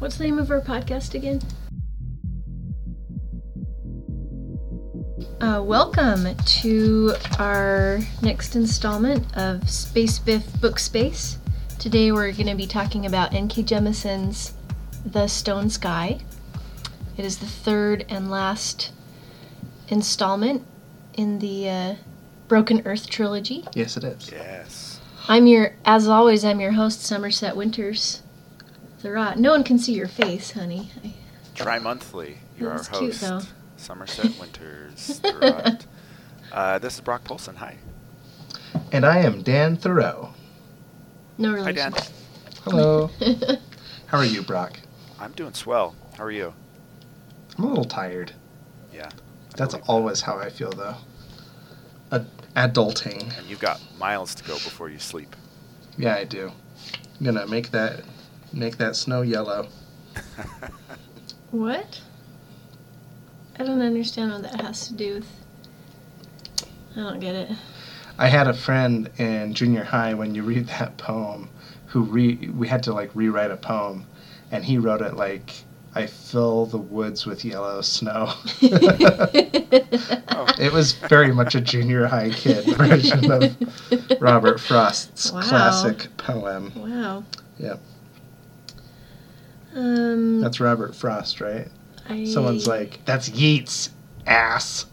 What's the name of our podcast again? Uh, welcome to our next installment of Space Biff Book Space. Today we're going to be talking about N.K. Jemisin's The Stone Sky. It is the third and last installment in the uh, Broken Earth trilogy. Yes, it is. Yes. I'm your, as always, I'm your host, Somerset Winters. The rot. No one can see your face, honey. I, Tri monthly. You're our That's cute, host. though. Somerset Winters. Thurrott. uh, this is Brock Polson. Hi. And I am Dan Thoreau. no relation. Hi. Dan. Hello. How are you, Brock? I'm doing swell. How are you? I'm a little tired. Yeah. I That's believe always how I feel, though. Ad- adulting. And you've got miles to go before you sleep. Yeah, I do. I'm gonna make that make that snow yellow. What? I don't understand what that has to do with. I don't get it. I had a friend in junior high when you read that poem who re we had to like rewrite a poem and he wrote it like I fill the woods with yellow snow. Oh. It was very much a junior high kid version of Robert Frost's Wow. classic poem. Wow. Yep. Um. That's Robert Frost, right? I, Someone's like, "That's Yeats, ass."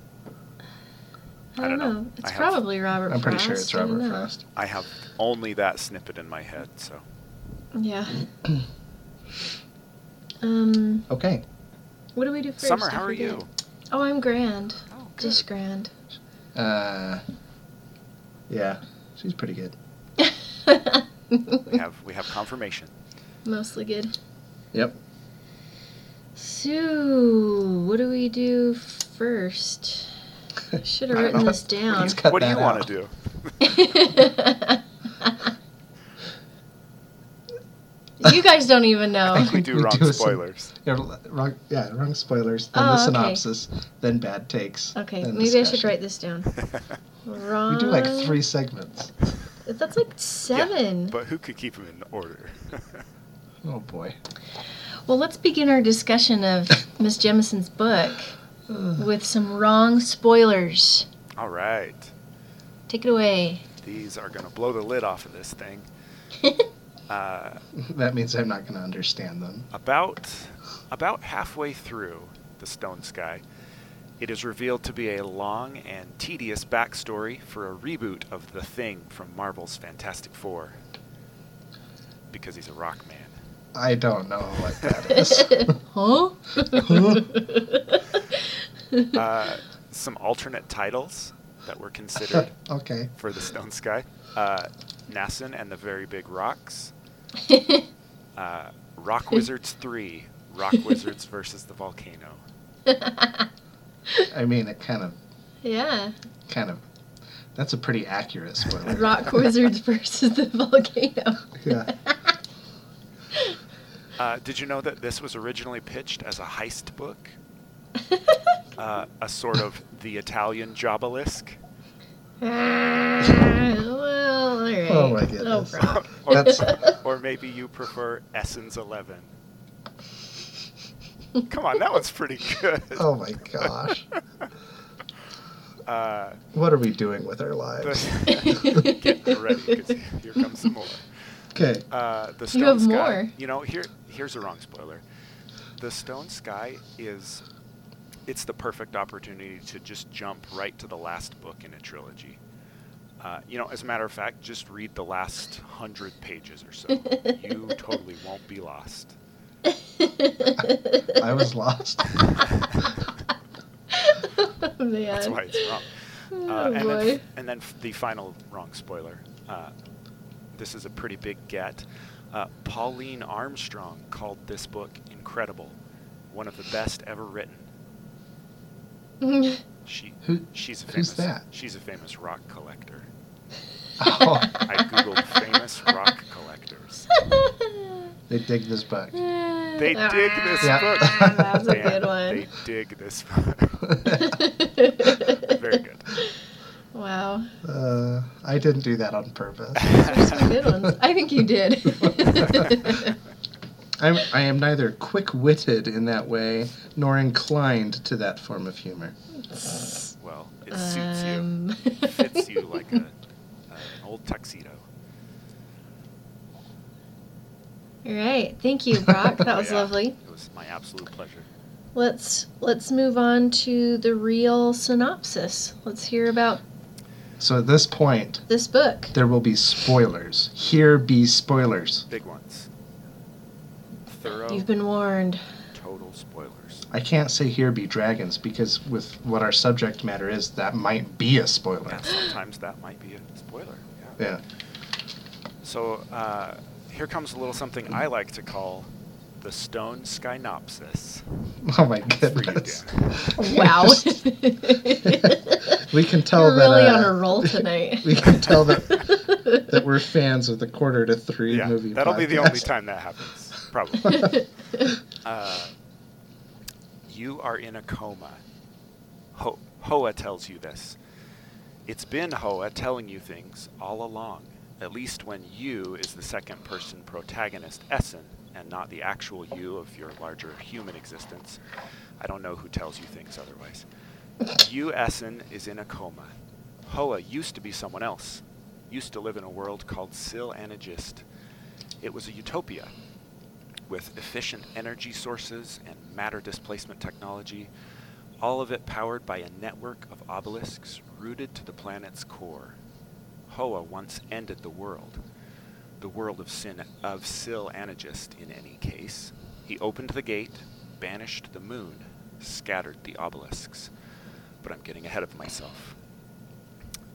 I I don't don't know. know. It's I have- probably Robert. Frost. I'm pretty sure it's Robert know. Frost. I have only that snippet in my head, so. Yeah. um. Okay. What do we do first? Summer, how are you? Oh, I'm grand. Oh, Just grand. Uh, yeah, she's pretty good. We have we have confirmation. Mostly good. Yep. So, what do we do first? Should have written this down. Cut what do you want to do? you guys don't even know. I think we do We wrong do some- spoilers. Yeah, wrong, yeah, wrong spoilers. Then Oh, the okay. synopsis. Then bad takes. Okay, then maybe I should write this down. Wrong. We do like three segments. That's like seven. Yeah, but who could keep them in order? Oh boy. Well, let's begin our discussion of Miss Jemisin's book with some wrong spoilers. All right. Take it away. These are going to blow the lid off of this thing. Uh, That means I'm not going to understand them. about about halfway through the Stone Sky, it is revealed to be a long and tedious backstory for a reboot of the Thing from Marvel's Fantastic Four. Because he's a rock man. I don't know what that is. huh? Uh, some alternate titles that were considered okay. for the Stone Sky: uh, Nassun and the Very Big Rocks, uh, Rock Wizards Three, Rock Wizards versus the Volcano. I mean, it kind of, yeah. kind of. That's a pretty accurate spoiler. Rock Wizards versus the volcano. Yeah. Uh, did you know that this was originally pitched as a heist book? Uh, a sort of the Italian Jobalisk? well, all right. Oh my goodness. Oh, Brock. or, That's- or maybe you prefer Essence 11. Come on, that one's pretty good. Oh my gosh. Uh, What are we doing with our lives? the, get ready, 'cause here comes some more. Okay. Uh, the You Stone have Sky. more. You know, here here's a wrong spoiler. The Stone Sky is it's the perfect opportunity to just jump right to the last book in a trilogy. Uh, you know, as a matter of fact, just read the last hundred pages or so. you totally won't be lost. I was lost. Man. That's why it's wrong. Oh, Uh, and, then, boy. f- and then f- the final wrong spoiler. Uh, this is a pretty big get. Uh, Pauline Armstrong called this book incredible, one of the best ever written. She Who- she's a famous, who's famous that? she's a famous rock collector. Oh, I googled famous rock collectors. they dig this book. They dig this Yeah. book. That's a good one. They dig this book. Very good. Wow. Uh, I didn't do that on purpose. Those are good ones. I think you did. I'm, I am neither quick witted in that way nor inclined to that form of humor. Well, it suits you. Um, Fits you like a, an old tuxedo. All right, thank you, Brock. That was yeah. lovely. It was my absolute pleasure. Let's let's move on to the real synopsis. Let's hear about So at this point, this book. there will be spoilers. Here be spoilers. Big ones. Thorough, You've been warned. total spoilers. I can't say here be dragons because with what our subject matter is, that might be a spoiler. And sometimes that might be a spoiler. Yeah. Yeah. So uh, here comes a little something I like to call the Stone Skynopsis. Oh my For you, goodness. Dan. Wow. We can tell You're that really uh, on a roll tonight. we can tell that that we're fans of the quarter to three Yeah, movie. that'll be the only time that happens, probably. uh, you are in a coma. Ho- Hoa tells you this. It's been Hoa telling you things all along, at least when you is the second person protagonist, Essun, and not the actual you of your larger human existence. I don't know who tells you things otherwise. You, Essun, is in a coma. Hoa used to be someone else, used to live in a world called Syl Anagist. It was a utopia with efficient energy sources and matter displacement technology, all of it powered by a network of obelisks rooted to the planet's core. Hoa once ended the world, the world of sin of Syl Anagist in any case. He opened the gate, banished the moon, scattered the obelisks. But I'm getting ahead of myself.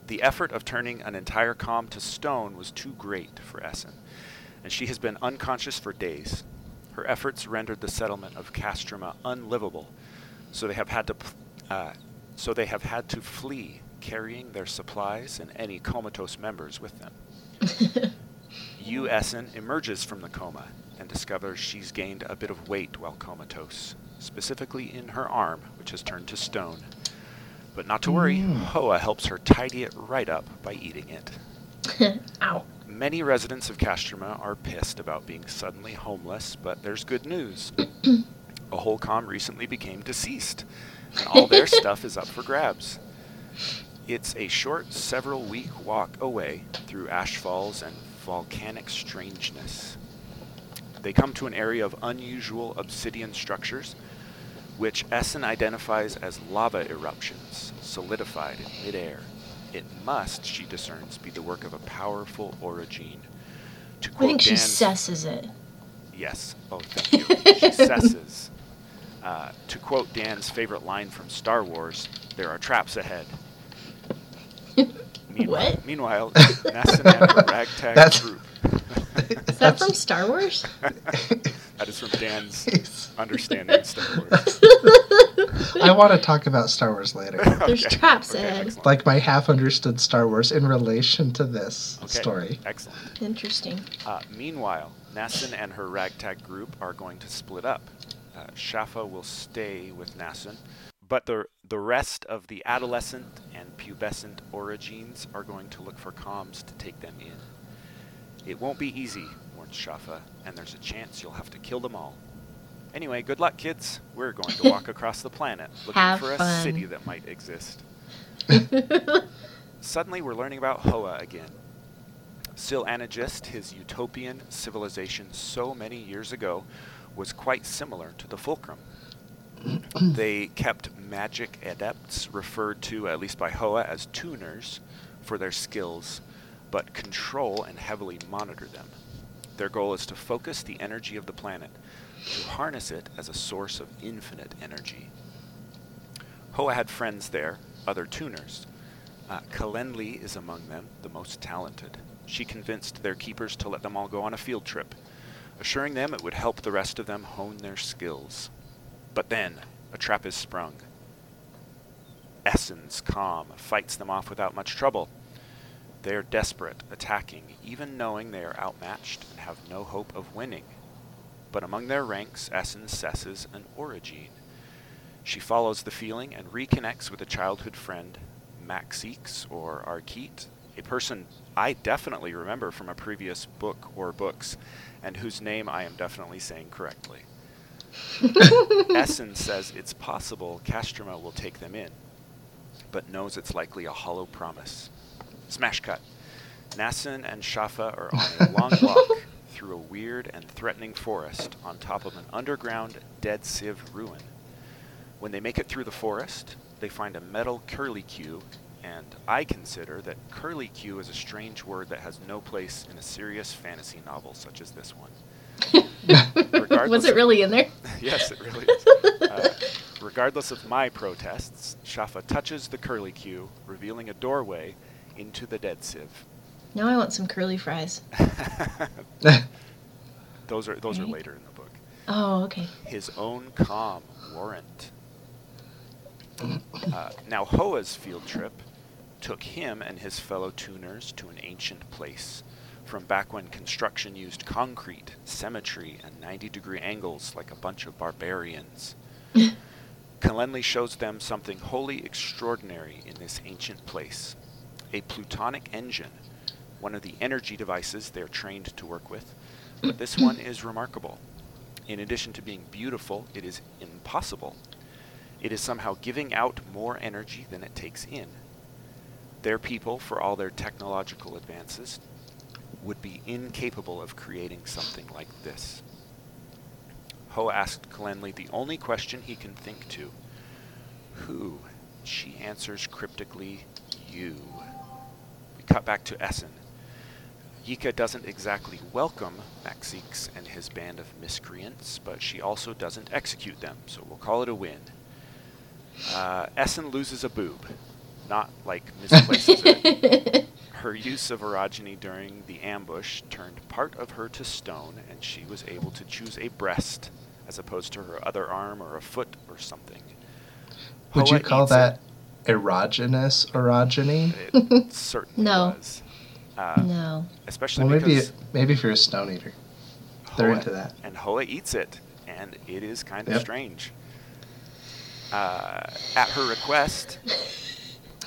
The effort of turning an entire comm to stone was too great for Essun, and she has been unconscious for days. Her efforts rendered the settlement of Castrima unlivable, so they have had to, uh, so they have had to flee, carrying their supplies and any comatose members with them. Yu Essun emerges from the coma and discovers she's gained a bit of weight while comatose, specifically in her arm, which has turned to stone. But not to worry, Mm. Hoa helps her tidy it right up by eating it. Ow. Many residents of Castrima are pissed about being suddenly homeless, but there's good news. a whole comm recently became deceased, and all their stuff is up for grabs. It's a short, several week walk away through ash falls and volcanic strangeness. They come to an area of unusual obsidian structures, which Essun identifies as lava eruptions solidified in midair. It must, she discerns, be the work of a powerful orogene. To I think she Dan's- sesses it. Yes. Oh, thank you. she sesses. Uh, to quote Dan's favorite line from Star Wars, there are traps ahead. Meanwhile, What? meanwhile Nassun and her ragtag That's- group. Is that from Star Wars? that is from Dan's Jeez. understanding of Star Wars. I want to talk about Star Wars later. There's traps ahead. excellent. Like my half understood Star Wars in relation to this Okay, story. Excellent. Interesting. Uh, meanwhile, Nassun and her ragtag group are going to split up. Uh, Schaffa will stay with Nassun, but the the rest of the adolescent and pubescent orogenes are going to look for comms to take them in. It won't be easy, warns Schaffa, and there's a chance you'll have to kill them all. Anyway, good luck, kids. We're going to walk across the planet looking Have for a city that might exist. Suddenly, we're learning about Hoa again. Syl Anagist, his utopian civilization so many years ago, was quite similar to the Fulcrum. they kept magic adepts, referred to at least by Hoa as tuners, for their skills, but control and heavily monitor them. Their goal is to focus the energy of the planet, to harness it as a source of infinite energy. Hoa had friends there, other tuners. Uh, Kelenli is among them, the most talented. She convinced their keepers to let them all go on a field trip, assuring them it would help the rest of them hone their skills. But then, a trap is sprung. Essun's, comm, fights them off without much trouble. They are desperate, attacking, even knowing they are outmatched and have no hope of winning. But among their ranks, Essence sesses an orogene. She follows the feeling and reconnects with a childhood friend, Maxixe or Arkeet, a person I definitely remember from a previous book or books, and whose name I am definitely saying correctly. Essun says it's possible Castrima will take them in, but knows it's likely a hollow promise. Smash cut. Nassun and Schaffa are on a long walk through a weird and threatening forest on top of an underground dead civ ruin. When they make it through the forest, they find a metal curlicue, and I consider that curlicue is a strange word that has no place in a serious fantasy novel such as this one. Was it really in there? yes, it really is. Regardless of my protests, Schaffa touches the curlicue, revealing a doorway into the dead sieve. Now I want some curly fries. those are those Right. are later in the book. Oh, okay. His own calm warrant. Uh, now Hoa's field trip took him and his fellow tuners to an ancient place, from back when construction used concrete, symmetry, and 90-degree angles like a bunch of barbarians. Kelenli shows them something wholly extraordinary in this ancient place. A plutonic engine, one of the energy devices they're trained to work with, but this one is remarkable. In addition to being beautiful, it is impossible. It is somehow giving out more energy than it takes in. Their people, for all their technological advances, would be incapable of creating something like this. Hoa asked Kelenli the only question he can think to. Who? She answers cryptically, you. We cut back to Essun. Ykka doesn't exactly welcome Maxixe and his band of miscreants, but she also doesn't execute them, so we'll call it a win. Uh, Essun loses a boob, not like misplaces it. Her use of orogeny during the ambush turned part of her to stone, and she was able to choose a breast as opposed to her other arm or a foot or something. Would you call eats that erogenous orogeny? It, it certainly No. was. Uh, no. Especially Well, maybe because maybe if you're a stone eater, they're Hoa- into that. And Hoa eats it, and it is kind of Yep. strange. Uh, at her request,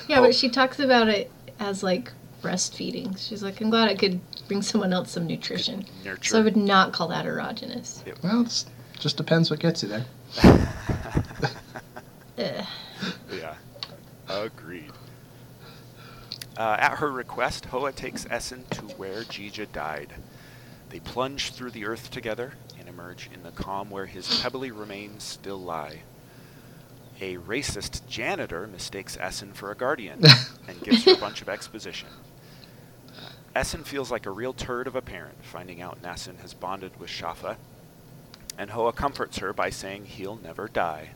Yeah, Oh. but she talks about it as like breastfeeding. She's like, I'm glad I could bring someone else some nutrition. nurture. So I would not call that erogenous. Well, it just depends what gets you there. Yeah, agreed. Uh, at her request, Hoa takes Essun to where Jija died. They plunge through the earth together and emerge in the comm where his pebbly remains still lie. A racist janitor mistakes Essun for a guardian and gives her a bunch of exposition. Essun feels like a real turd of a parent, finding out Nassun has bonded with Schaffa, and Hoa comforts her by saying he'll never die.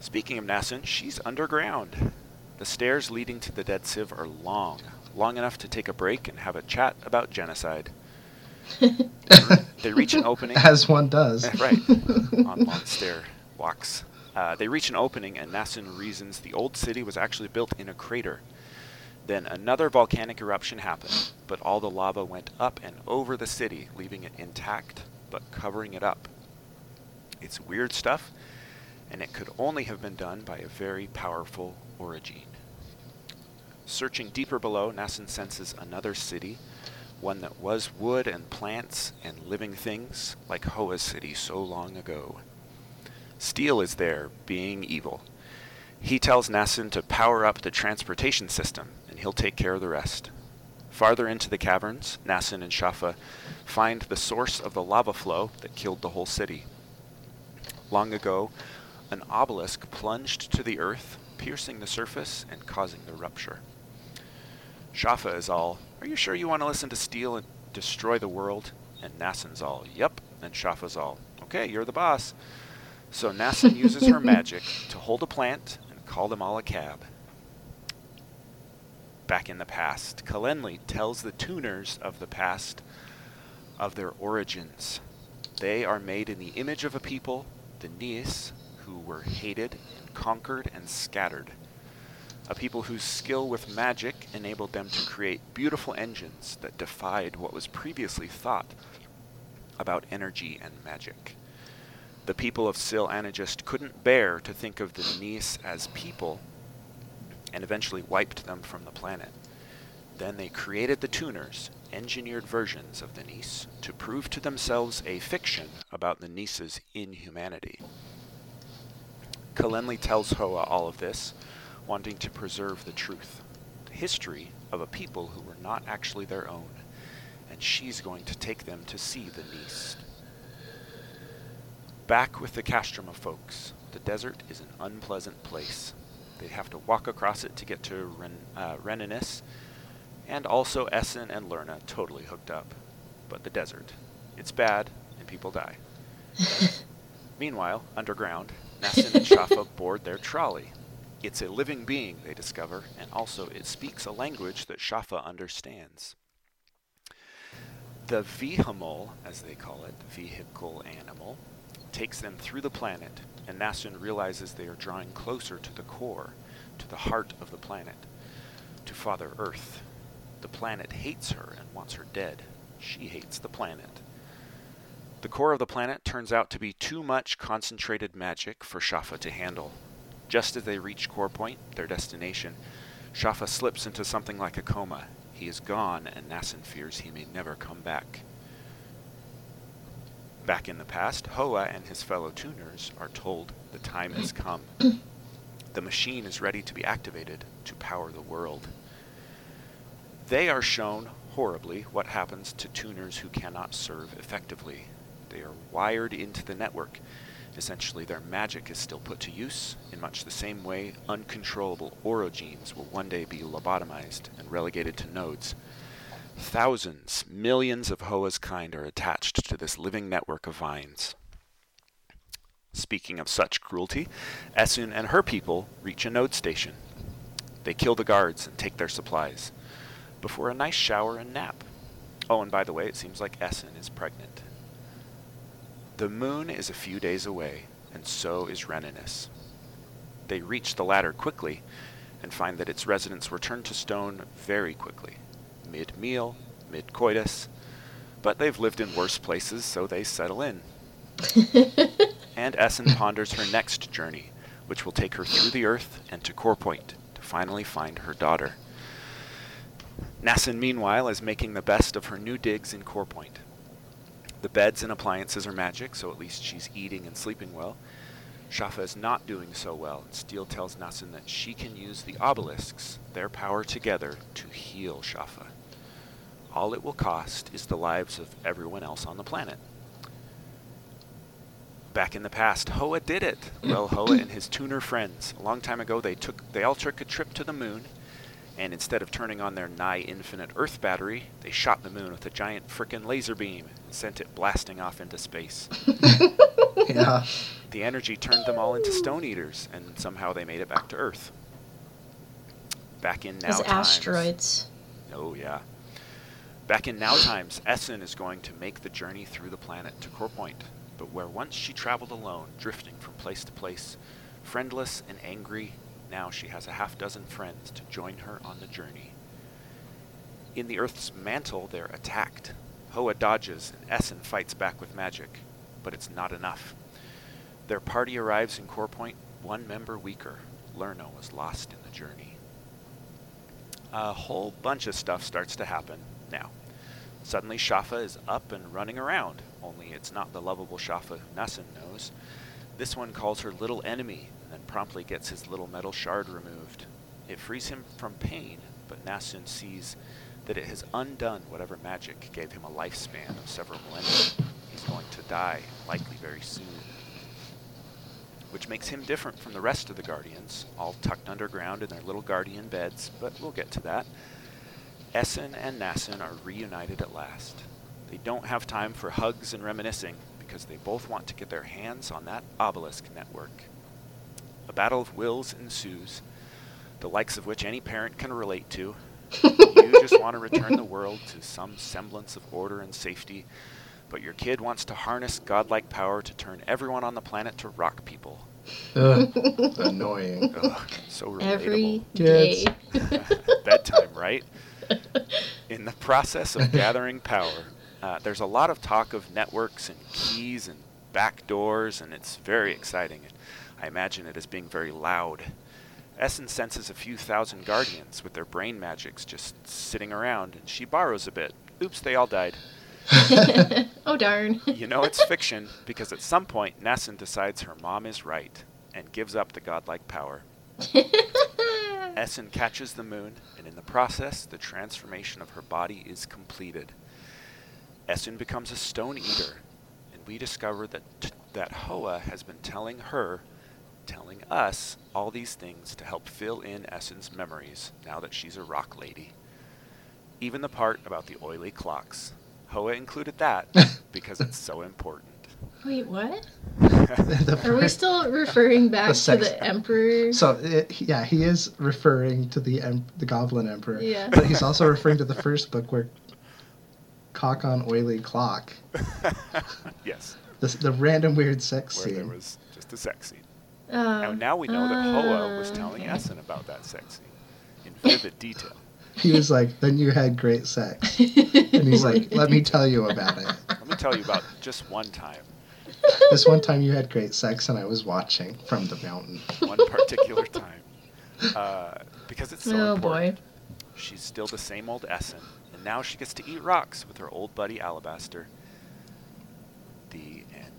Speaking of Nassun, she's underground. The stairs leading to the dead Civ are long, long enough to take a break and have a chat about genocide. They reach an opening. As one does. right, on long stair walks. Uh, they reach an opening, and Nassun reasons the old city was actually built in a crater. Then another volcanic eruption happened, but all the lava went up and over the city, leaving it intact, but covering it up. It's weird stuff, and it could only have been done by a very powerful orogene. Searching deeper below, Nassun senses another city, one that was wood and plants and living things, like Hoa's city so long ago. Steel is there, being evil. He tells Nassun to power up the transportation system, and he'll take care of the rest. Farther into the caverns, Nassun and Schaffa find the source of the lava flow that killed the whole city. Long ago, an obelisk plunged to the earth, piercing the surface and causing the rupture. Schaffa is all, Are you sure you want to listen to Steel and destroy the world? And Nassun's all, Yep. And Schaffa's all, Okay, you're the boss. So Nassun uses her magic to hold a plant and call them all a cab. Back in the past, Kelenli tells the tuners of the past of their origins. They are made in the image of a people, the Niess, who were hated and conquered and scattered. A people whose skill with magic enabled them to create beautiful engines that defied what was previously thought about energy and magic. The people of Syl Anagist couldn't bear to think of the Niess as people and eventually wiped them from the planet. Then they created the tuners, engineered versions of the Niess, to prove to themselves a fiction about the Niess's inhumanity. Kelenli tells Hoa all of this, wanting to preserve the truth, the history of a people who were not actually their own, and she's going to take them to see the Nice. Back with the Castrima folks, the desert is an unpleasant place. They have to walk across it to get to Ren- uh, Rennanis, and also Essun and Lerna totally hooked up. But the desert, it's bad, and people die. Meanwhile, underground, Nassun and Schaffa board their trolley. It's a living being, they discover, and also it speaks a language that Schaffa understands. The vehimal, as they call it, vehicle animal, takes them through the planet, and Nassun realizes they are drawing closer to the core, to the heart of the planet, to Father Earth. The planet hates her and wants her dead. She hates the planet. The core of the planet turns out to be too much concentrated magic for Schaffa to handle. Just as they reach core point, their destination, Schaffa slips into something like a coma. He is gone, and Nassun fears he may never come back. Back in the past, Hoa and his fellow tuners are told the time has come. the machine is ready to be activated to power the world. They are shown horribly what happens to tuners who cannot serve effectively. They are wired into the network. Essentially, their magic is still put to use in much the same way uncontrollable orogenes will one day be lobotomized and relegated to nodes. Thousands, millions of Hoa's kind are attached to this living network of vines. Speaking of such cruelty, Essun and her people reach a node station. They kill the guards and take their supplies, before a nice shower and nap. Oh, and by the way, it seems like Essun is pregnant. The moon is a few days away, and so is Rennanis. They reach the latter quickly, and find that its residents were turned to stone very quickly mid meal, mid coitus, but they've lived in worse places, so they settle in. and Essun ponders her next journey, which will take her through the earth and to Core Point to finally find her daughter. Nassun, meanwhile, is making the best of her new digs in Core Point. The beds and appliances are magic, so at least she's eating and sleeping well. Schaffa is not doing so well, and Steel tells Nassun that she can use the obelisks, their power together, to heal Schaffa all it will cost is the lives of everyone else on the planet. Back in the past, Hoa did it. Well, Hoa and his tuner friends, a long time ago, they took they all took a trip to the moon, and instead of turning on their nigh infinite Earth battery, they shot the moon with a giant frickin' laser beam and sent it blasting off into space. yeah. The energy turned them all into stone eaters, and somehow they made it back to Earth. Back in now As times. asteroids. Oh yeah. Back in now times, Essun is going to make the journey through the planet to Core Point, but where once she traveled alone, drifting from place to place, friendless and angry, now she has a half dozen friends to join her on the journey. In the Earth's mantle, they're attacked. Hoa dodges, and Essun fights back with magic, but it's not enough. Their party arrives in Core Point, one member weaker. Lerna was lost in the journey. A whole bunch of stuff starts to happen, now. Suddenly, Schaffa is up and running around, only it's not the lovable Schaffa who Nassun knows. This one calls her little enemy, and then promptly gets his little metal shard removed. It frees him from pain, but Nassun sees that it has undone whatever magic gave him a lifespan of several millennia. He's going to die, likely very soon. Which makes him different from the rest of the Guardians, all tucked underground in their little Guardian beds, but we'll get to that. Essun and Nassun are reunited at last. They don't have time for hugs and reminiscing because they both want to get their hands on that obelisk network. A battle of wills ensues, the likes of which any parent can relate to. you just want to return the world to some semblance of order and safety, but your kid wants to harness godlike power to turn everyone on the planet to rock people. Ugh, annoying. Ugh, so relatable. Every Kids. Bedtime, right? In the process of gathering power, uh, there's a lot of talk of networks and keys and back doors, and it's very exciting. And I imagine it as being very loud. Essun senses a few thousand guardians with their brain magics just sitting around, and she borrows a bit. Oops, they all died. oh darn. You know it's fiction because at some point Nassun decides her mom is right and gives up the godlike power. Essun catches the moon, and in the process, the transformation of her body is completed. Essun becomes a stone eater, and we discover that t- that Hoa has been telling her, telling us all these things to help fill in Essun's memories now that she's a rock lady. Even the part about the oily clocks. Hoa included that because it's so important. Wait, what? The Are we still referring back to the emperor? So it, yeah, he is referring to the em- the Goblin Emperor. Yeah. But he's also referring to the first book where cock on oily clock, yes, the the random weird sex where there was just a sex scene. Oh. Now, now we know that Hoa oh, was Oh, telling okay. Essun about that sex scene in vivid detail. He was like, "Then you had great sex," and he's like, "Let me tell you about it. Let me tell you about just one time, This one time you had great sex, and I was watching from the mountain." one particular time. Uh, because it's so oh important. boy. She's still the same old Essun, and now she gets to eat rocks with her old buddy Alabaster. The end.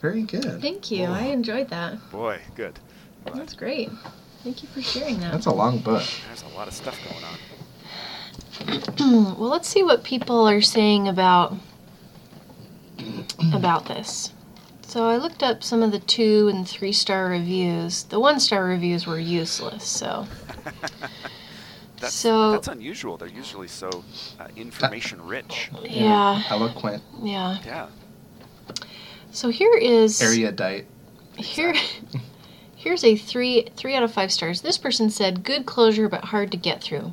Very good. Thank you. I enjoyed that. Boy, good. Glad. That's great. Thank you for sharing that. That's a long book. There's a lot of stuff going on. well, let's see what people are saying about about this. So I looked up some of the two and three star reviews. The one star reviews were useless. So That's, So- that's unusual. They're usually so uh, information rich. yeah, Eloquent, yeah. Yeah. So here is erudite. here. Here's a three three out of five stars. This person said good closure but hard to get through.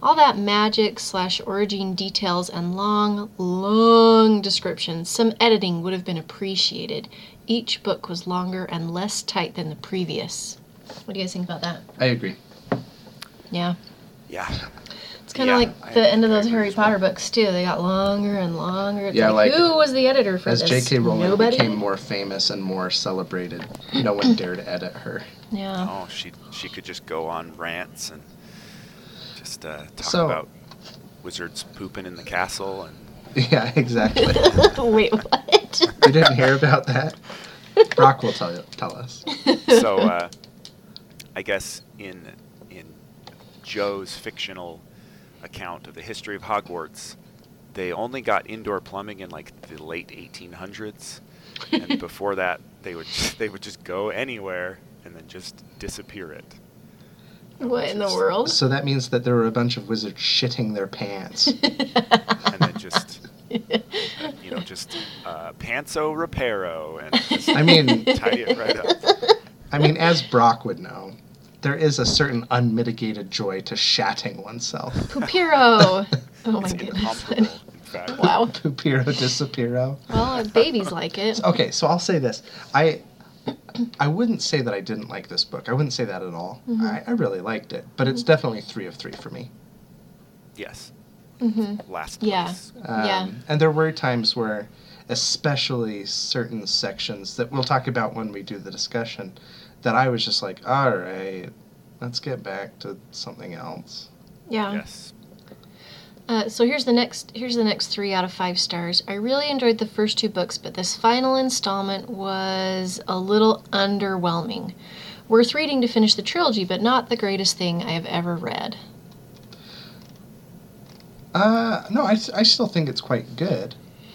All that magic slash origin details and long, long descriptions. Some editing would have been appreciated. Each book was longer and less tight than the previous. What do you guys think about that? I agree. Yeah. Yeah. It's kind of Yeah, like I- the end of those Harry as well. Potter books too. They got longer and longer. It's Yeah, like, like, who was the editor for As this? J.K. Rowling Nobody. became more famous and more celebrated, no one dared edit her. yeah. Oh, she she could just go on rants and just uh, talk So- about wizards pooping in the castle and Yeah, exactly. Wait, what? you didn't hear about that? Brock will tell you, tell us. so uh, I guess in in Joe's fictional account of the history of Hogwarts, they only got indoor plumbing in like the late 1800s, and before that they would they would just go anywhere and then just disappear it. What in the world? So that means that there were a bunch of wizards shitting their pants. and then just you know just uh, pantso reparo and just I mean, tidy it right up. I mean, as Brock would know, there is a certain unmitigated joy to shatting oneself. Pupiro. Oh my it's goodness. incomparable, in fact. Wow. Pupiro disapiro. Well, babies like it. Okay, so I'll say this. I I wouldn't say that I didn't like this book. I wouldn't say that at all. Mhm. I, I really liked it, but it's definitely three of three for me. Yes, hmm last Yeah. place. Um, Yeah. And there were times where, especially certain sections that we'll talk about when we do the discussion, that I was just like, all right, let's get back to something else. Yeah. Yes. Uh, so here's the next. Here's the next three out of five stars. I really enjoyed the first two books, but this final installment was a little underwhelming. Worth reading to finish the trilogy, but not the greatest thing I have ever read. Uh, no, I, I still think it's quite good.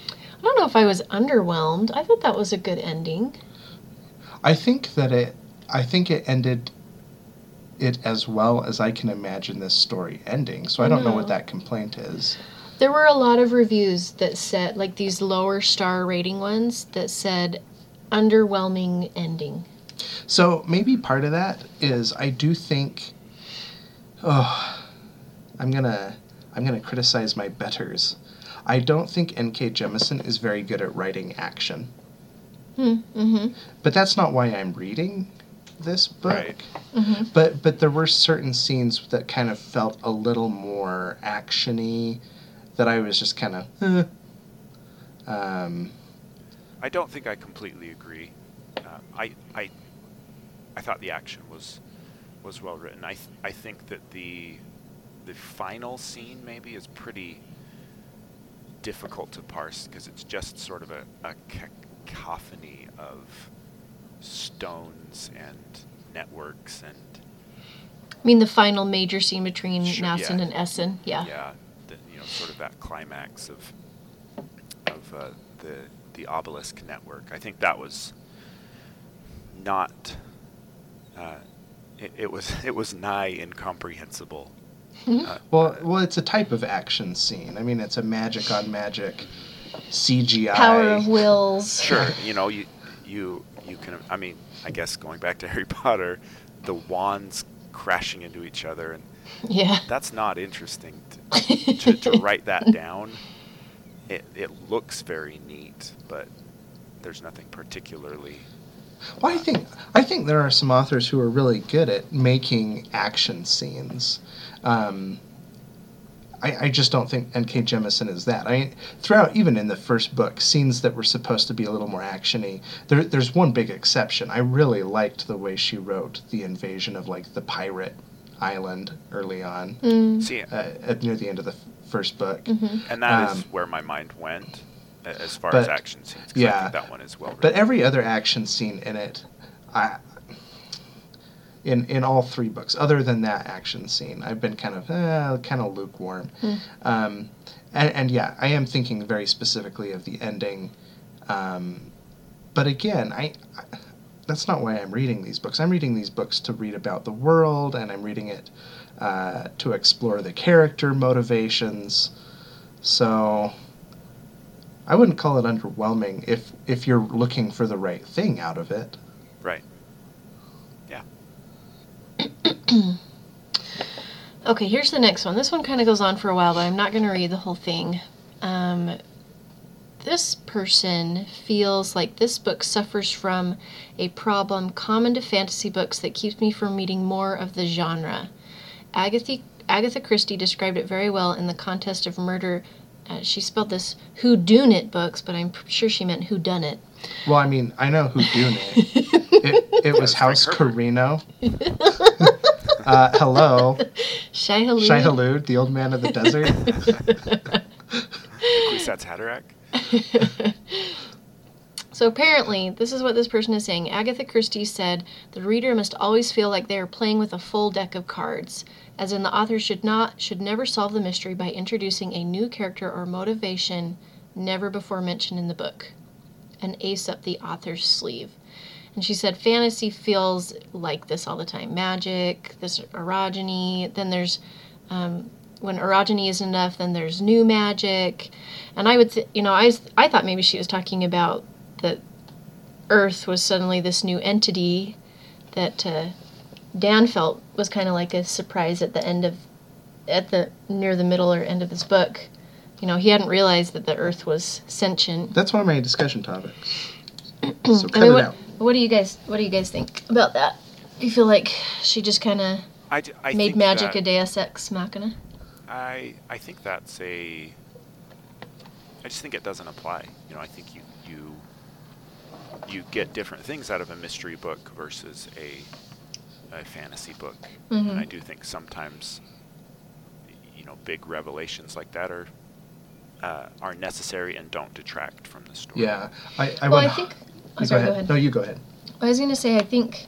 I don't know if I was underwhelmed. I thought that was a good ending. I think that it, I think it ended it as well as I can imagine this story ending. So I don't know what that complaint is. There were a lot of reviews that said, like these lower star rating ones, that said underwhelming ending. So maybe part of that is I do think. Oh, I'm gonna I'm gonna criticize my betters. I don't think N.K. Jemisin is very good at writing action, Hmm. Mm-hmm. but that's not why I'm reading this book. Right. Mm-hmm. But but there were certain scenes that kind of felt a little more actiony, that I was just kind of. Eh. Um, I don't think I completely agree. Uh, I, I, I thought the action was was well written. I th- I think that the the final scene maybe is pretty difficult to parse because it's just sort of a, a cacophony of stones and networks and I mean, the final major scene between Sure, Nassun yeah. and Essun. Yeah. yeah, the, you know, sort of that climax of of uh, the the obelisk network. I think that was not. Uh, it, it was it was nigh incomprehensible. Uh, Well, well, it's a type of action scene. I mean, it's a magic on magic CGI. Power of wills. Sure, you know, you you you can. I mean, I guess going back to Harry Potter, the wands crashing into each other, and Yeah. that's not interesting to, to, to write that down. It it looks very neat, but there's nothing particularly. Well, I think I think there are some authors who are really good at making action scenes. Um, I, I just don't think N.K. Jemisin is that. I throughout, even in the first book, scenes that were supposed to be a little more actiony. There, there's one big exception. I really liked the way she wrote the invasion of like the pirate island early on, Mm. See, uh, at near the end of the f- first book. hmm and that is um, where my mind went as far but- as action scenes. 'cause I yeah. think that one is well written. But every other action scene in it, I in in all three books, other than that action scene, I've been kind of eh, kind of lukewarm. Hmm. Um, and, and yeah, I am thinking very specifically of the ending. Um, but again, I, I that's not why I'm reading these books. I'm reading these books to read about the world, and I'm reading it uh, to explore the character motivations. So I wouldn't call it underwhelming if if you're looking for the right thing out of it. right. Okay, here's the next one. This one kind of goes on for a while, but I'm not going to read the whole thing. Um, this person feels like this book suffers from a problem common to fantasy books that keeps me from reading more of the genre. Agatha, Agatha Christie described it very well in the Contest of Murder. Uh, she spelled this Who Done It books, but I'm sure she meant Who Done It. Well, I mean, I know who Dune it. it. It was House Herbert. Corrino. uh, hello, Shai Hulud. Shai Hulud, the old man of the desert. Kwisatz Haderach. So apparently, this is what this person is saying. Agatha Christie said the reader must always feel like they are playing with a full deck of cards, as in the author should not should never solve the mystery by introducing a new character or motivation never before mentioned in the book. An ace up the author's sleeve. And she said fantasy feels like this all the time. Magic, this orogeny, then there's um, when orogeny is enough, then there's new magic. And I would, th- you know, I I thought maybe she was talking about that Earth was suddenly this new entity that uh, Dan felt was kind of like a surprise at the end of, at the near the middle or end of this book. You know, he hadn't realized that the Earth was sentient. That's one of my discussion topics. So I cut mean, it what, out. what do you guys what do you guys think about that? Do you feel like she just kind of I, d- I made magic that- a Deus Ex Machina? I I think that's a. I just think it doesn't apply. You know, I think you you you get different things out of a mystery book versus a a fantasy book, and mm-hmm. I do think sometimes you know big revelations like that are uh, are necessary and don't detract from the story. Yeah, I, I Well, would. I think. Oh, You sorry, go go ahead. ahead. No, you go ahead. I was going to say, I think,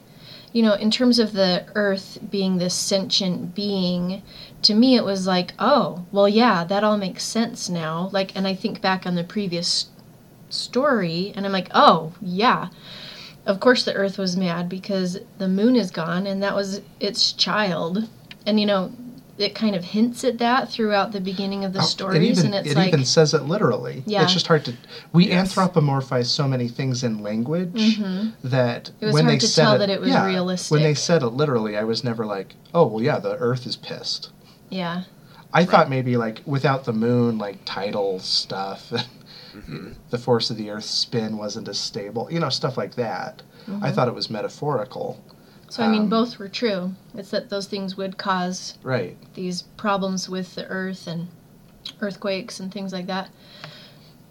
you know, in terms of the Earth being this sentient being, to me it was like, oh, well, yeah, that all makes sense now. Like, and I think back on the previous story, and I'm like, oh, yeah. Of course, the Earth was mad because the moon is gone, and that was its child. And, you know, it kind of hints at that throughout the beginning of the Oh, stories, it even, and it's it like, even says it literally. Yeah. It's just hard to. We Yes. anthropomorphize so many things in language Mhm. that It was when hard they to said tell it, that it was yeah, realistic. When they said it literally, I was never like, oh well, yeah, the Earth is pissed. yeah, I thought maybe like without the moon, like tidal stuff, hmm the force of the Earth's spin wasn't as stable. You know, stuff like that. I thought it was metaphorical. So I mean, Um, both were true. It's that those things would cause Right. these problems with the Earth and earthquakes and things like that,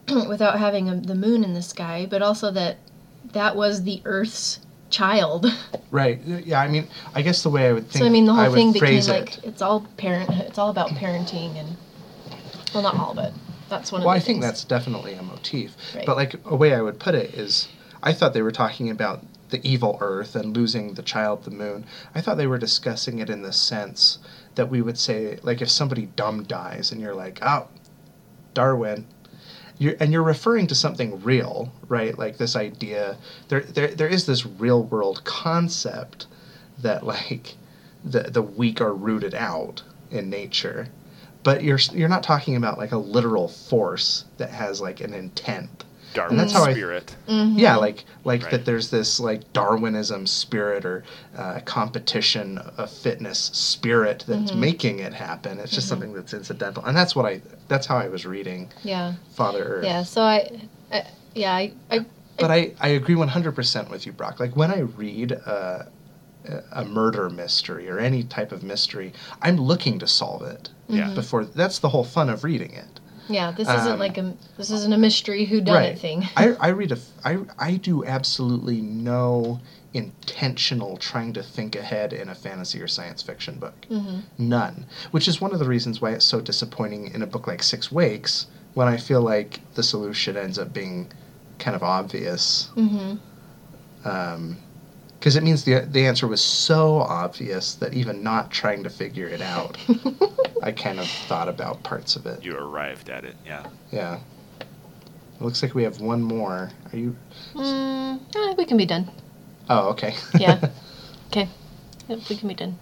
without having a, the moon in the sky. But also that that was the Earth's child. Right. Yeah. I mean, I guess the way I would think. so I mean, the whole thing became phrase like it- it's all parenthood. It's all about parenting and well, not all, but that's one of the. Well, I think that's definitely a motif. Right. But like a way I would put it is, I thought they were talking about the evil Earth and losing the child, the moon. I thought they were discussing it in the sense that we would say, like, if somebody dumb dies, and you're like, oh, Darwin. You're, and you're referring to something real, right? Like this idea. There, there, there is this real world concept that like the the weak are rooted out in nature, but you're you're not talking about like a literal force that has like an intent. Darwin's that's how I- spirit. Mhm. Yeah, like like Right. that. There's this like Darwinism spirit or uh, competition of fitness spirit that's Mm-hmm. making it happen. It's just something that's incidental, and that's what I. That's how I was reading yeah, Father Earth. yeah. So I, I yeah, I, I But I, I agree 100% with you, Brock. Like when I read a, a murder mystery or any type of mystery, I'm looking to solve it. Yeah. Mm-hmm. Before that's the whole fun of reading it. Yeah. This Um, isn't like a this isn't a mystery who done it thing. I, I read a I, I do absolutely no intentional trying to think ahead in a fantasy or science fiction book. hmm None. Which is one of the reasons why it's so disappointing in a book like Six Wakes when I feel like the solution ends up being kind of obvious. hmm Because it means the, the answer was so obvious that even not trying to figure it out, I kind of thought about parts of it. You arrived at it. Yeah. Yeah. It looks like we have one more. Are you. Mm, eh, we can be done. Oh, okay. Yeah. Okay. Yep, we can be done.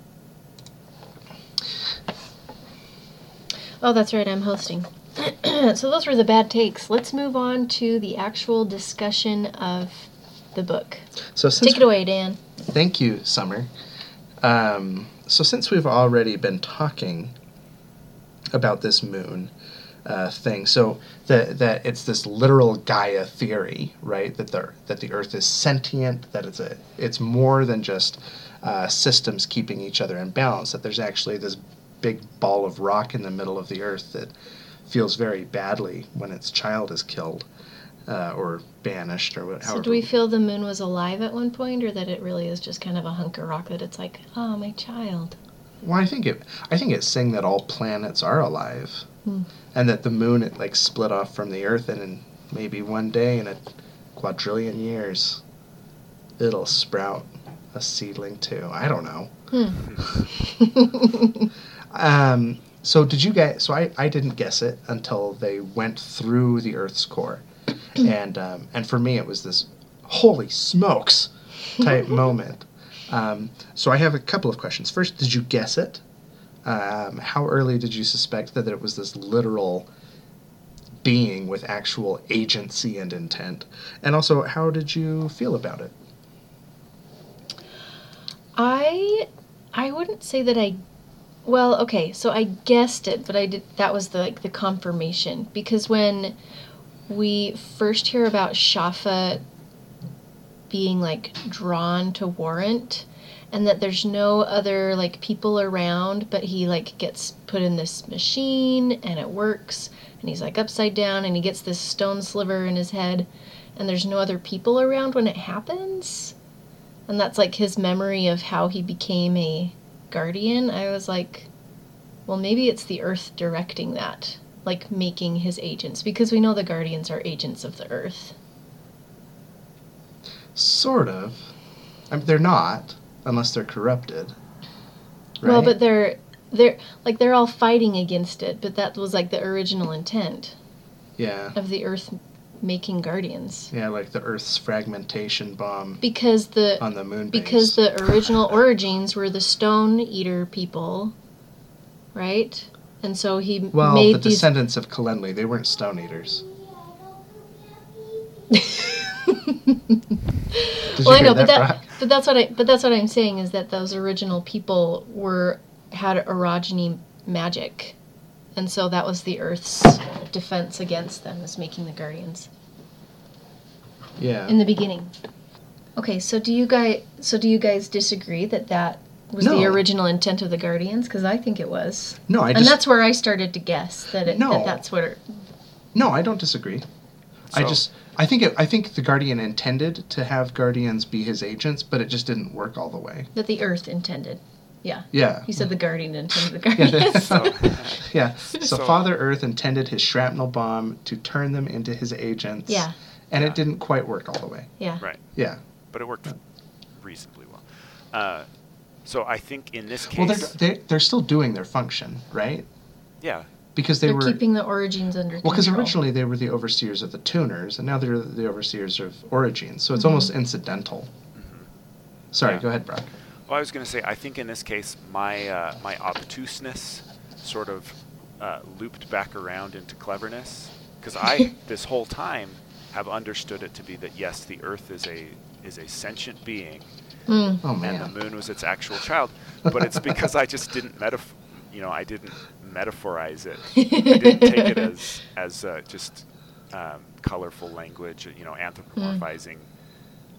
Oh, that's right. I'm hosting. so those were the bad takes. Let's move on to the actual discussion of the book. so since Take it away, Dan. Thank you, Summer. Um, so, since we've already been talking about this moon uh, thing, so that that it's this literal Gaia theory, right? That the that the Earth is sentient, that it's a it's more than just uh, systems keeping each other in balance. That there's actually this big ball of rock in the middle of the Earth that feels very badly when its child is killed uh, or banished or what. So do we feel the moon was alive at one point, or that it really is just kind of a hunk of rock that it's like, oh, my child? Well, I think it. I think it's saying that all planets are alive, Hmm. and that the moon it like split off from the Earth, and in maybe one day in a quadrillion years, it'll sprout a seedling too. I don't know. Hmm. Um, so did you guys? So I, I didn't guess it until they went through the Earth's core, and um, and for me it was this holy smokes type moment. Um, so I have a couple of questions. First, did you guess it? Um, how early did you suspect that it was this literal being with actual agency and intent? And also, how did you feel about it? I I wouldn't say that I well, okay, so I guessed it, but I did that was the like the confirmation because when we first hear about Schaffa being like drawn to Warrant and that there's no other like people around but he like gets put in this machine and it works and he's like upside down and he gets this stone sliver in his head and there's no other people around when it happens and that's like his memory of how he became a guardian. I was like, well, maybe it's the earth directing that, like making his agents, because we know the guardians are agents of the earth. Sort of. I mean, they're not unless they're corrupted. Well, but they're they're like they're all fighting against it, but that was like the original intent yeah. of the earth making guardians. Yeah, like the Earth's fragmentation bomb Because the on the moon base. because the original orogenes were the stone eater people, right? And so he well, made the these descendants of Kelenli, they weren't stone eaters. Well, I know, hear but that, Brock? but that's what I, but that's what I'm saying is that those original people were had orogeny magic, and so that was the Earth's defense against them, is making the guardians Yeah. in the beginning. Okay, so do you guys, so do you guys disagree that that was the original intent of the guardians? Because I think it was, no, I and that's where I started to guess that it, No. that that's what. It, no, I don't disagree. I just I think it, I think the Guardian intended to have Guardians be his agents, but it just didn't work all the way. That the Earth intended. Yeah. Yeah. He said the Guardian intended the Yeah, Guardian. So, Yeah. So, So- Father Earth intended his shrapnel bomb to turn them into his agents. yeah. And Yeah. it didn't quite work all the way. Yeah. right. Yeah. But it worked reasonably well. Uh, so I think in this case, Well, case, they're, they they're still doing their function, right? yeah, Because they They're were keeping the orogenes under well, because originally they were the overseers of the tuners, and now they're the overseers of orogenes. So it's Mhm. almost incidental. Sorry, Yeah. go ahead, Brock. Well, I was going to say, I think in this case, my uh, my obtuseness sort of uh, looped back around into cleverness because I this whole time have understood it to be that yes, the Earth is a is a sentient being, Mm. Oh and man. the Moon was its actual child. But it's because I just didn't metaf- you know, I didn't metaphorize it. I didn't take it as as uh, just um, colorful language, you know, anthropomorphizing.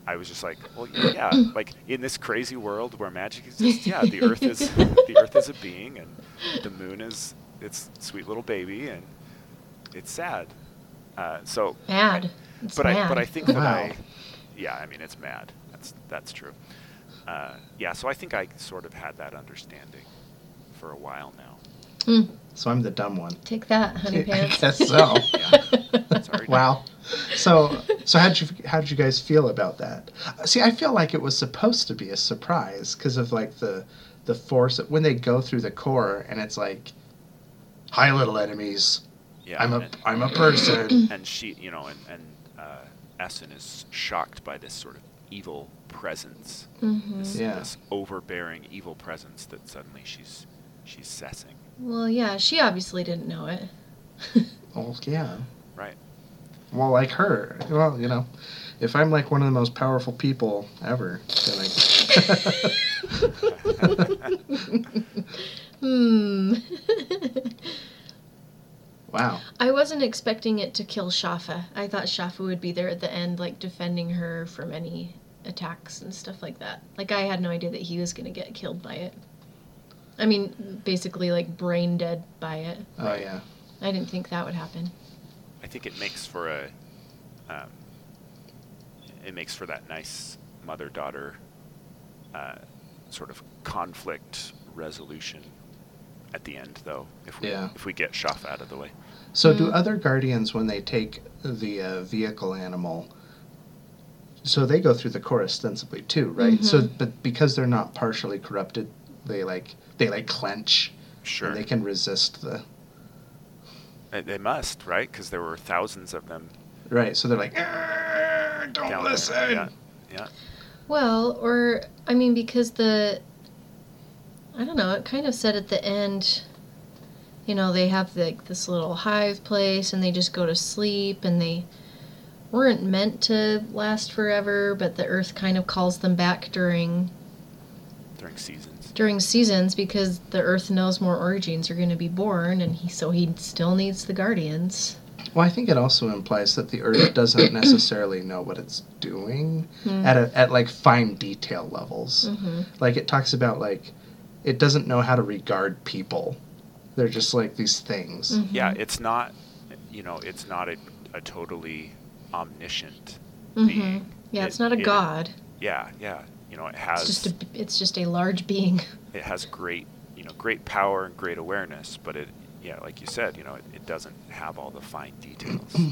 I was just like, well, yeah, like in this crazy world where magic exists, yeah, the Earth is the Earth is a being, and the Moon is its sweet little baby, and it's sad. Uh, so, Mad. It's but I but I think that I, yeah, I mean it's mad. That's that's true. Uh, yeah, so I think I sort of had that understanding for a while now. Mm. So I'm the dumb one. Take that, honey I guess so. Sorry. Wow. So, so how did you how did you guys feel about that? See, I feel like it was supposed to be a surprise because of like the the force when they go through the core and it's like, "Hi, little enemies. Yeah, I'm a and, I'm a person." and she, you know, and and uh, Essun is shocked by this sort of evil presence, hmm this, Yeah. this overbearing evil presence that suddenly she's she's sessing. Well, yeah, she obviously didn't know it. well, yeah. Right. Well, like her. Well, you know, if I'm like one of the most powerful people ever, then I. Hmm. wow. I wasn't expecting it to kill Schaffa. I thought Schaffa would be there at the end, like defending her from any attacks and stuff like that. Like I had no idea that he was gonna get killed by it. I mean, basically like brain dead by it. Oh yeah. I didn't think that would happen. I think it makes for a, um, it makes for that nice mother-daughter uh, sort of conflict resolution at the end, though. If we Yeah. if we get Schaffa out of the way. So do Mm. other guardians when they take the uh, vehicle animal? So they go through the core ostensibly too, right? So, Mhm. but because they're not partially corrupted, they like they like clench. Sure. And they can resist the They, they must, right? Because there were thousands of them right. So they're like, don't down listen. there. Yeah. Yeah. Well, or I mean, because the I don't know, it kind of said at the end, you know, they have like this little hive place and they just go to sleep and they weren't meant to last forever, but the earth kind of calls them back during During seasons. during seasons because the earth knows more orogenes are going to be born and he so he still needs the guardians. Well, I think it also implies that the Earth doesn't necessarily know what it's doing Hmm. at a, at like fine detail levels. hmm Like it talks about like it doesn't know how to regard people. They're just like these things. Mm-hmm. Yeah, it's not, you know, it's not a, a totally omniscient hmm being. Yeah, It- it's not a it- god. Yeah, yeah. You know, it has It's just a it's just a large being. it has great, you know, great power and great awareness, but it, yeah, like you said, you know, it, it doesn't have all the fine details.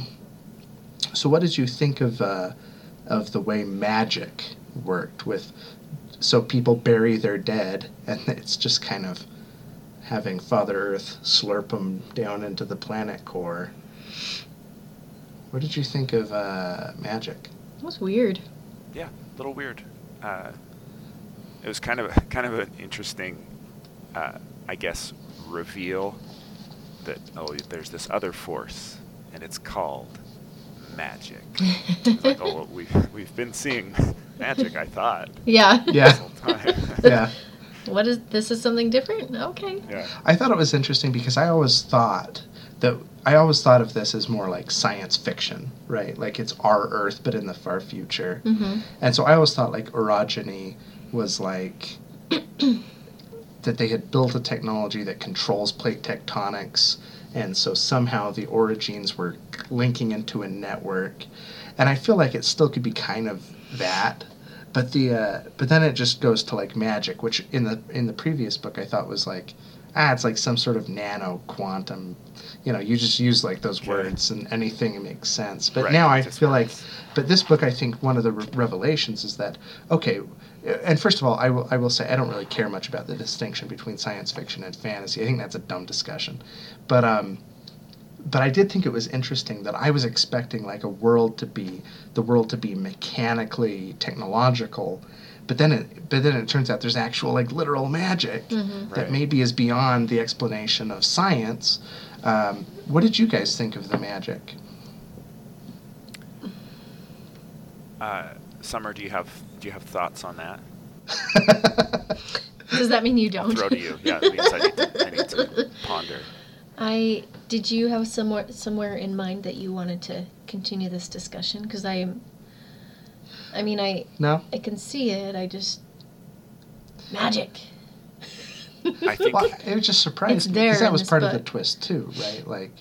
So, what did you think of uh, of the way magic worked with? So people bury their dead, and it's just kind of having Father Earth slurp them down into the planet core. What did you think of uh, magic? That was weird. yeah, a little weird. Uh, it was kind of kind of an interesting, uh, I guess, reveal that oh, there's this other force, and it's called magic. Like, oh, well, we've we've been seeing magic. I thought Yeah. Yeah. this whole time. Yeah. What is this? Is something different? Okay. yeah. I thought it was interesting because I always thought that I always thought of this as more like science fiction, right? Like it's our Earth, but in the far future. Mm-hmm. And so I always thought like orogeny was like that they had built a technology that controls plate tectonics and so somehow the orogenes were linking into a network, and I feel like it still could be kind of that, but the uh, but then it just goes to like magic, which in the in the previous book I thought was like ah, it's like some sort of nano quantum. You know, you just use like those Okay. words and anything makes sense. But Right, now I feel like, but this book, I think one of the re- revelations is that okay. And first of all, I will, I will say I don't really care much about the distinction between science fiction and fantasy. I think that's a dumb discussion. But um, but I did think it was interesting that I was expecting like a world to be the world to be mechanically technological, but then it but then it turns out there's actual like literal magic that Right. maybe is beyond the explanation of science. Um, what did you guys think of the magic? Uh, Summer, do you have do you have thoughts on that? Does that mean you don't? Throw to you. Yeah, it means I need to, I need to ponder. I did you have somewhere somewhere in mind that you wanted to continue this discussion? Because I, I mean, I no. I can see it. I just magic. I think Well, it was just surprised It's me there because that was this part of the twist too, right? Like,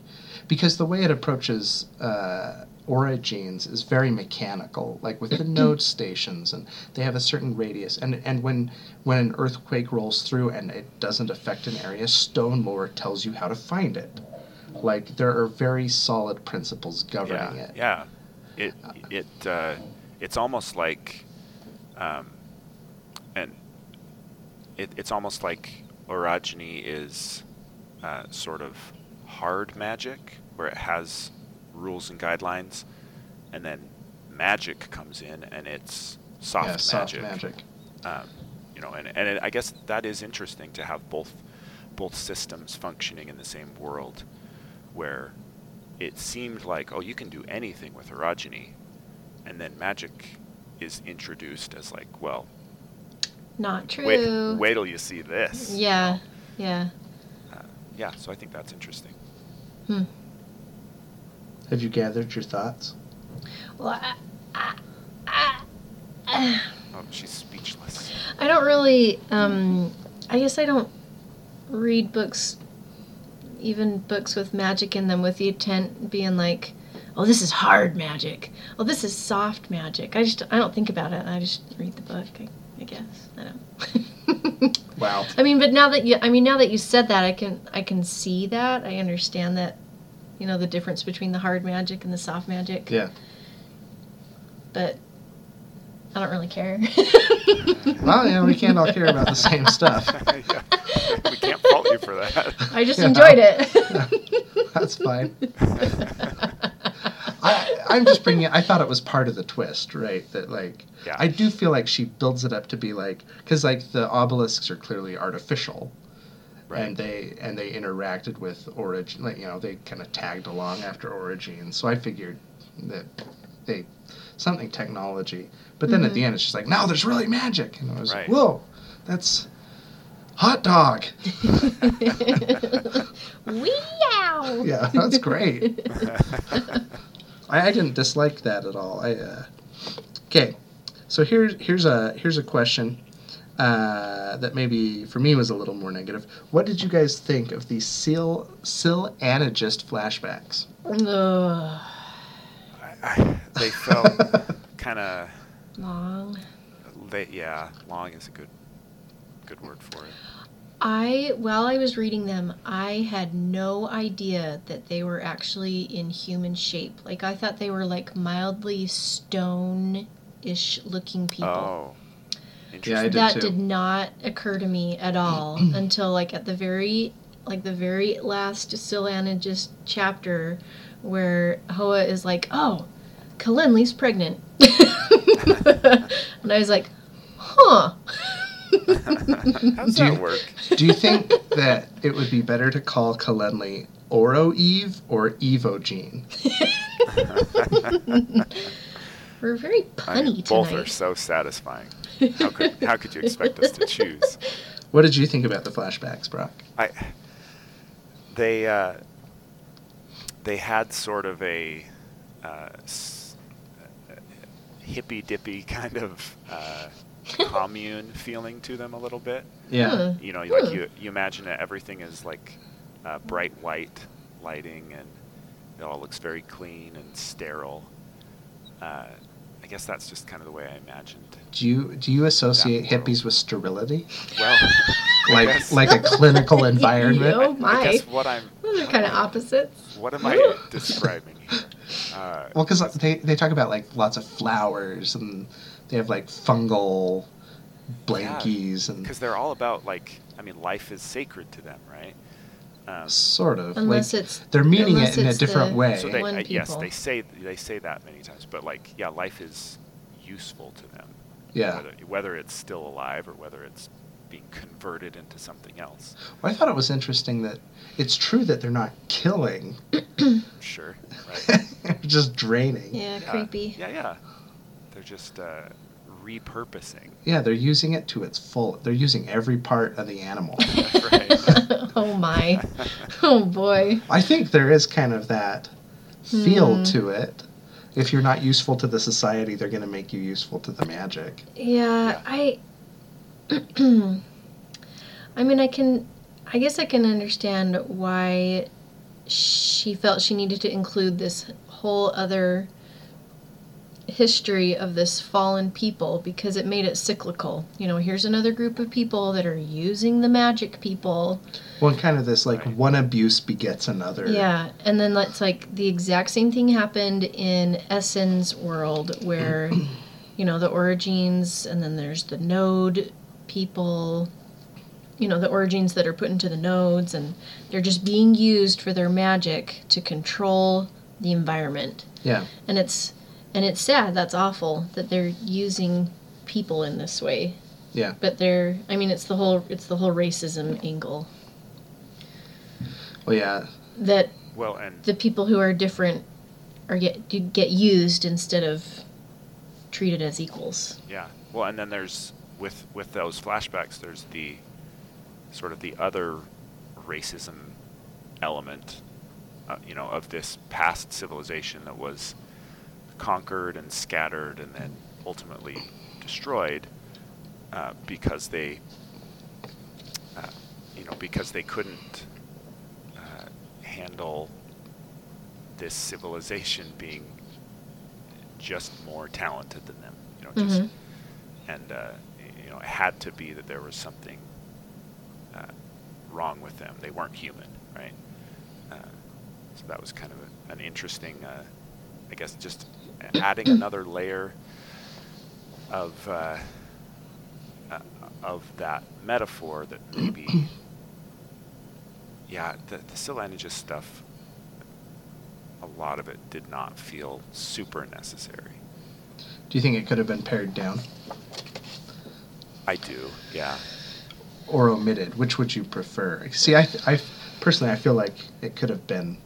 because the way it approaches uh, origins is very mechanical, like with the node stations, and they have a certain radius, and and when when an earthquake rolls through and it doesn't affect an area, stone lore tells you how to find it. Like there are very solid principles governing yeah, it. yeah. It it uh, it's almost like, um, and it, it's almost like orogeny is uh, sort of hard magic, where it has rules and guidelines, and then magic comes in and it's soft yeah, soft magic. magic. Um, you know, and and it, I guess that is interesting to have both both systems functioning in the same world, where it seemed like oh you can do anything with orogeny, and then magic is introduced as like well Not true. wait wait till you see this. Yeah, yeah. Uh, yeah. So I think that's interesting. Hmm. Have you gathered your thoughts? Well, I, I, I, I, Oh, she's speechless. I don't really. Um, I guess I don't read books, even books with magic in them, with the intent being like, "Oh, this is hard magic. Oh, this is soft magic." I just I don't think about it. I just read the book. I, I guess I don't. Wow. I mean, but now that you, I mean, now that you said that, I can, I can see that. I understand that, you know, the difference between the hard magic and the soft magic. Yeah. But I don't really care. Well, you know, we can't all care about the same stuff. yeah. We can't fault you for that. I just Yeah. enjoyed it. That's fine. I, I'm just bringing it. I thought it was part of the twist, right? That like, Yeah. I do feel like she builds it up to be like, because like the obelisks are clearly artificial, Right. and they and they interacted with origin. Like you know, they kind of tagged along after origin. So I figured that they something technology. But then at the mm-hmm. end, it's just like, no, there's really magic, and I was Right. like, whoa, that's hot dog. Weow. Yeah, that's great. I, I didn't dislike that at all. I uh, okay. So here's here's a here's a question uh, that maybe for me was a little more negative. What did you guys think of the Syl Syl Anagist flashbacks? Ugh. I, I, they felt kind of Long. they yeah long is a good good word for it. I while I was reading them, I had no idea that they were actually in human shape. Like I thought they were like mildly stone-ish looking people. Oh, Yeah, I interesting. did that too. did not occur to me at all until like at the very like the very last Syl Anagist chapter where Hoa is like, "Oh, Kelenli's pregnant," and I was like, "Huh." How does Do you- work? Do you think that it would be better to call Kelenli Oro Eve or Evo Gene? We're very I mean, punny both tonight. are so satisfying. How could how could you expect us to choose? What did you think about the flashbacks, Brock? I they uh, they had sort of a uh, s- hippy dippy kind of uh, commune feeling to them a little bit. Yeah. Huh. You know, like you you imagine that everything is like uh, bright white lighting, and it all looks very clean and sterile. Uh, I guess that's just kind of the way I imagined. Do you do you associate Yeah. hippies with sterility, Well, like guess- like a clinical environment? oh I my. guess what I'm Those are kind of opposites. what am I describing here? Uh, Well, because they they talk about like lots of flowers and they have like fungal blankies and because they're all about like I mean, life is sacred to them, right? Um, sort of Unless like it's they're meaning it in a different way. so they, uh, yes, they say they say that many times, but like, yeah, life is useful to them. yeah. Whether, whether it's still alive or whether it's being converted into something else. Well, I thought it was interesting that it's true that they're not killing, Sure. Right. just draining. yeah, Yeah, creepy. Yeah, yeah. They're just uh, repurposing. Yeah, they're using it to its full. They're using every part of the animal. oh my. Oh boy. I think there is kind of that feel Hmm. to it. If you're not useful to the society, they're going to make you useful to the magic. Yeah, I. I mean, I can. I guess I can understand why she felt she needed to include this whole other history of this fallen people because it made it cyclical. You know, here's another group of people that are using the magic people. Well, kind of this like Right. one abuse begets another. Yeah, and then it's like the exact same thing happened in Essun's world where, you know, the Orogenes, and then there's the node people, you know, the Orogenes that are put into the nodes, and they're just being used for their magic to control the environment. Yeah. And it's and it's sad. That's awful that they're using people in this way. Yeah. But they're. I mean, it's the whole. It's the whole racism angle Well, yeah. that Well, and the people who are different are get get used instead of treated as equals. yeah. Well, and then there's with with those flashbacks, there's the sort of the other racism element, uh, you know, of this past civilization that was conquered and scattered and then ultimately destroyed uh, because they, uh, you know, because they couldn't uh, handle this civilization being just more talented than them. You know, just Mhm. and uh, you know, it had to be that there was something uh, wrong with them. They weren't human, right? Uh, so that was kind of a, an interesting, uh, I guess, just adding another layer of uh, uh, of that metaphor that maybe, yeah, the, the Syl Anagist stuff. A lot of it did not feel super necessary. Do you think it could have been pared down I do, yeah. or omitted? Which would you prefer? See, I, I personally, I feel like it could have been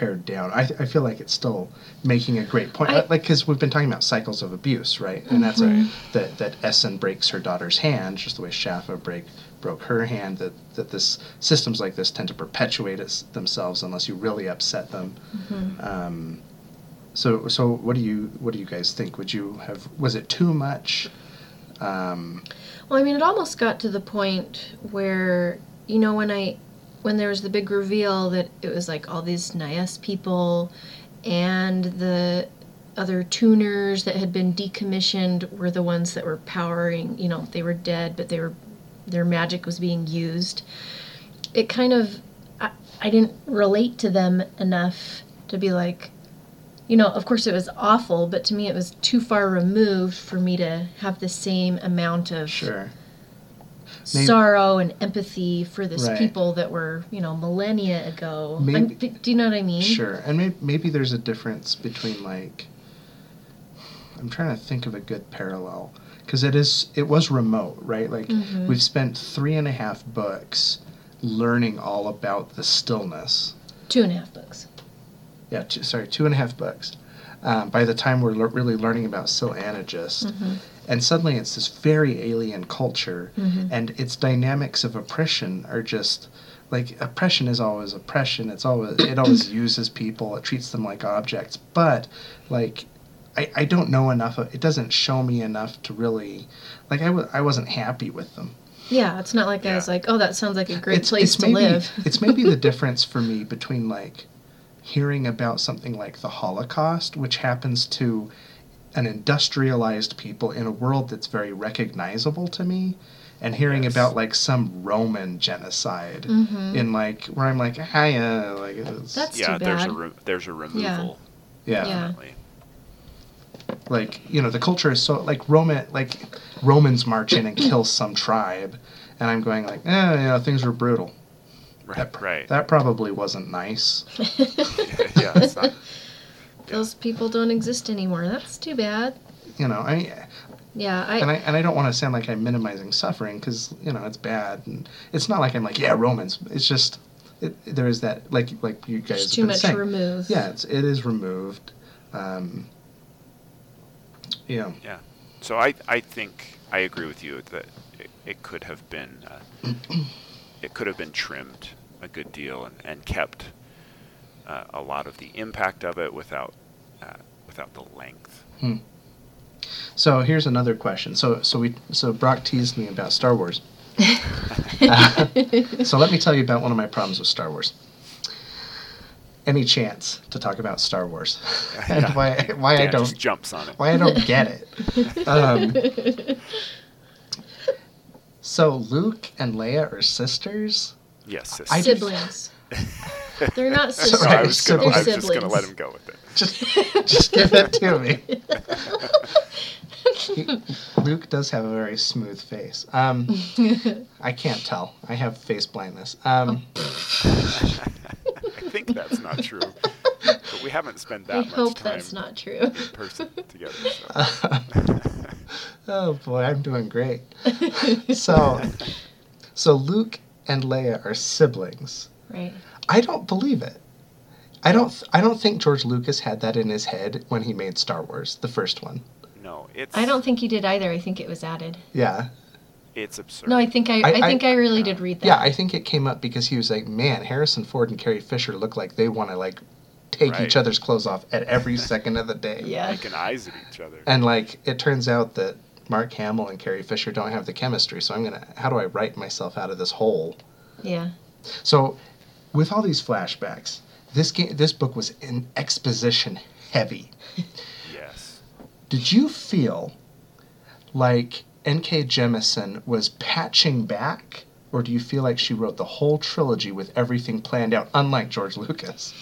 pared down. I, I feel like it's still making a great point. I- like, because we've been talking about cycles of abuse, right? And that's a, that that Essun breaks her daughter's hand, just the way Schaffa break broke her hand. That that this systems like this tend to perpetuate it, themselves unless you really upset them. Mm-hmm. Um, so so what do you what do you guys think? Would you have was it too much? Um, Well, I mean, it almost got to the point where you know when I when there was the big reveal that it was like all these Niess people and the other tuners that had been decommissioned were the ones that were powering. You know, they were dead, but they were their magic was being used. It kind of I, I didn't relate to them enough to be like you know, of course it was awful, but to me it was too far removed for me to have the same amount of sure. Maybe- sorrow and empathy for this Right. people that were, you know, millennia ago. Maybe- do you know what I mean? Sure, and maybe, maybe there's a difference between like. I'm trying to think of a good parallel because it is it was remote, right? Like Mhm. we've spent three and a half books learning all about the stillness. Two and a half books. Yeah, two, sorry, two and a half books. Um, by the time we're le- really learning about Syl Anagist, Mhm. And suddenly it's this very alien culture, Mhm. and its dynamics of oppression are just like oppression is always oppression. It's always it always uses people. It treats them like objects. But like I, I don't know enough. Of, it doesn't show me enough to really like I w- I wasn't happy with them. Yeah, it's not like I was like, oh, that sounds like a great place to maybe, live. it's maybe the difference for me between like hearing about something like the Holocaust, which happens to an industrialized people in a world that's very recognizable to me, and hearing Yes. about like some Roman genocide Mhm. in like where I'm like, hiya, like it's, That's yeah, too there's a re- there's a removal. yeah, Yeah. Definitely. like you know the culture is so like Roman like Romans march in and kill some tribe, and I'm going like, eh, you know things were brutal. Right. That, right. that probably wasn't nice. yeah, it's not, Those people don't exist anymore. That's too bad. You know, I Yeah, I. and I and I don't want to sound like I'm minimizing suffering because you know it's bad and it's not like I'm like yeah Romans. It's just it, there is that like like you guys there's have too much saying. remove. Yeah, it's it is removed. Um, yeah, yeah. So I I think I agree with you that it, it could have been uh, it could have been trimmed a good deal and, and kept uh, a lot of the impact of it without uh, without the length. Hmm. So here's another question. So so we so Brock teased me about Star Wars. Uh, so let me tell you about one of my problems with Star Wars. Any chance to talk about Star Wars and Yeah. why why I don't just jumps on it. why I don't get it. Um, so Luke and Leia are sisters. Yes, sis. I- Siblings. They're not Sorry, sisters. so I was gonna, They're I was just gonna let him go with it. Just just give it to me. Luke does have a very smooth face. Um, I can't tell. I have face blindness. Um, I think that's not true, but we haven't spent that I much hope time that's not true. in person together. So. oh boy, I'm doing great. So, so Luke and Leia are siblings. Right. I don't believe it. I don't. I don't think George Lucas had that in his head when he made Star Wars, the first one. no, it's I don't think he did either. I think it was added. Yeah, it's absurd. No, I think I, I- I, I- think I really did read that. yeah. I think it came up because he was like, "Man, Harrison Ford and Carrie Fisher look like they want to like take Right. each other's clothes off at every second of the day." Yeah. making eyes at each other. And like, it turns out that Mark Hamill and Carrie Fisher don't have the chemistry. So I'm gonna. How do I write myself out of this hole? Yeah. So, with all these flashbacks, this game, this book was in exposition heavy. yes. Did you feel like N.K. Jemisin was patching back, or do you feel like she wrote the whole trilogy with everything planned out, unlike George Lucas?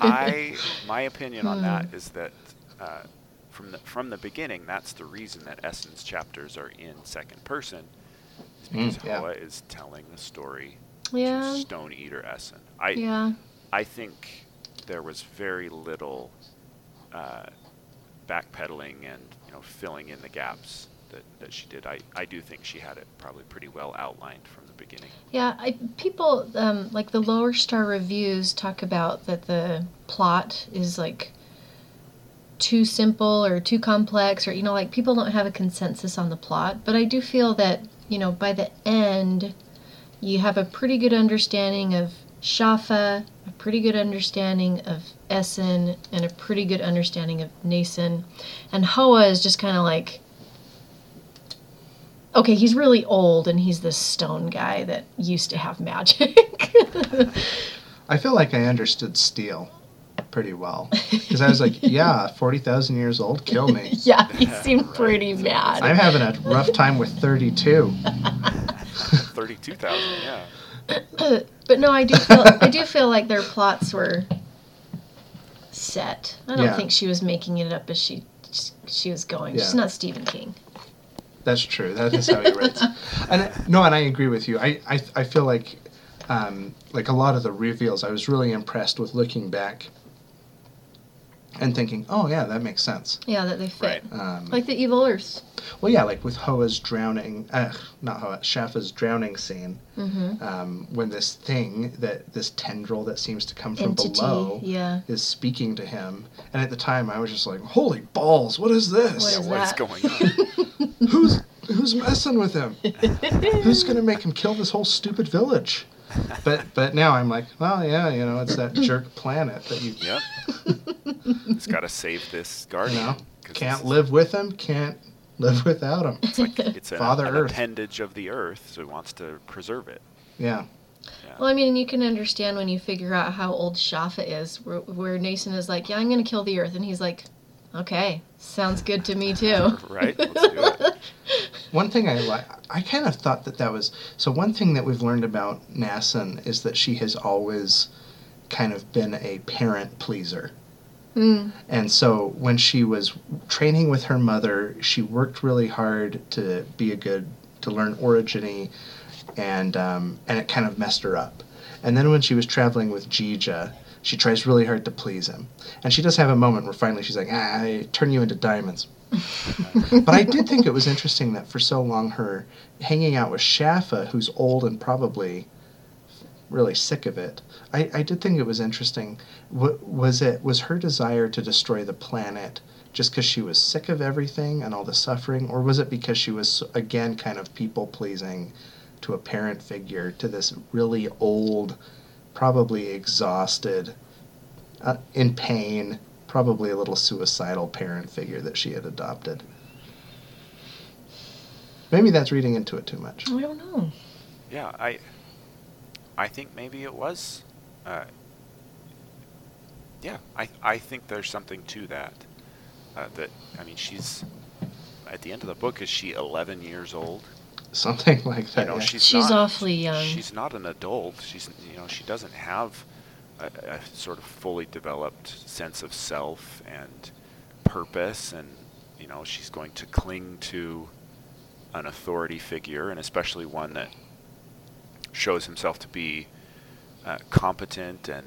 I my opinion on that Hmm. that uh, from the from the beginning, that's the reason that Essun's chapters are in second person, is because Mm, yeah. Hoa is telling the story Yeah. to Stone Eater Essun. I Yeah. I think there was very little uh, backpedaling and you know filling in the gaps that, that she did. I, I do think she had it probably pretty well outlined from the beginning. Yeah, I, people um, like the lower star reviews talk about that the plot is like too simple or too complex, or you know, like people don't have a consensus on the plot. But I do feel that you know by the end, you have a pretty good understanding of Schaffa, a pretty good understanding of Essun, and a pretty good understanding of Nassun, and Hoa is just kind of like okay, he's really old and he's this stone guy that used to have magic. I feel like I understood Steel pretty well because I was like, yeah, forty thousand years old, kill me. yeah, he seemed pretty mad. I'm having a rough time with thirty-two. Thirty-two thousand, yeah. but no, I do feel I do feel like their plots were set. I don't Yeah. think she was making it up as she she was going. She's not Stephen King. That's true. That is how he writes. and no, and I agree with you. I I, I feel like um, like a lot of the reveals, I was really impressed with looking back and thinking, oh yeah, that makes sense. Yeah, that they fit. Right. Um, Like the evil Earths. well, yeah, like with Hoa's drowning, uh, not Hoa, Schaffa's drowning scene, Mm-hmm. um, when this thing that this tendril that seems to come from Entity. below Yeah. is speaking to him, and at the time I was just like, holy balls, what is this? What Yeah, is what is going on? who's who's messing with him? who's gonna make him kill this whole stupid village? But but now I'm like, well, yeah, you know, it's that jerk planet that you yep. It's got to save this you guardian. know 'cause can't this- live with him, can't live without him. It's like it's a, Father an Earth. appendage of the earth, so he wants to preserve it. Yeah. Yeah. Well, I mean, you can understand when you figure out how old Schaffa is, where, where Nassun is like, "Yeah, I'm going to kill the Earth," and he's like, "Okay, sounds good to me too." right? Let's do it. One thing I like, I kind of thought that that was so. One thing that we've learned about Nassun is that she has always kind of been a parent pleaser. Mm. And so when she was training with her mother, she worked really hard to be a good, to learn orogeny, and um, and it kind of messed her up. And then when she was traveling with Jija, she tries really hard to please him, and she does have a moment where finally she's like, ah, I turn you into diamonds. But I did think it was interesting that for so long her hanging out with Shafa, who's old and probably really sick of it. I, I did think it was interesting. Was it was her desire to destroy the planet just because she was sick of everything and all the suffering, or was it because she was again kind of people pleasing to a parent figure to this really old, probably exhausted, uh, in pain, probably a little suicidal parent figure that she had adopted? Maybe that's reading into it too much. I don't know. Yeah, I I think maybe it was. Uh, yeah, I I think there's something to that. Uh, that I mean, she's at the end of the book. Is she 11 years old? Something like that. You know, yeah. she's She's not, awfully young. She's not an adult. She's you know she doesn't have a, a sort of fully developed sense of self and purpose, and you know she's going to cling to an authority figure, and especially one that shows himself to be uh, competent and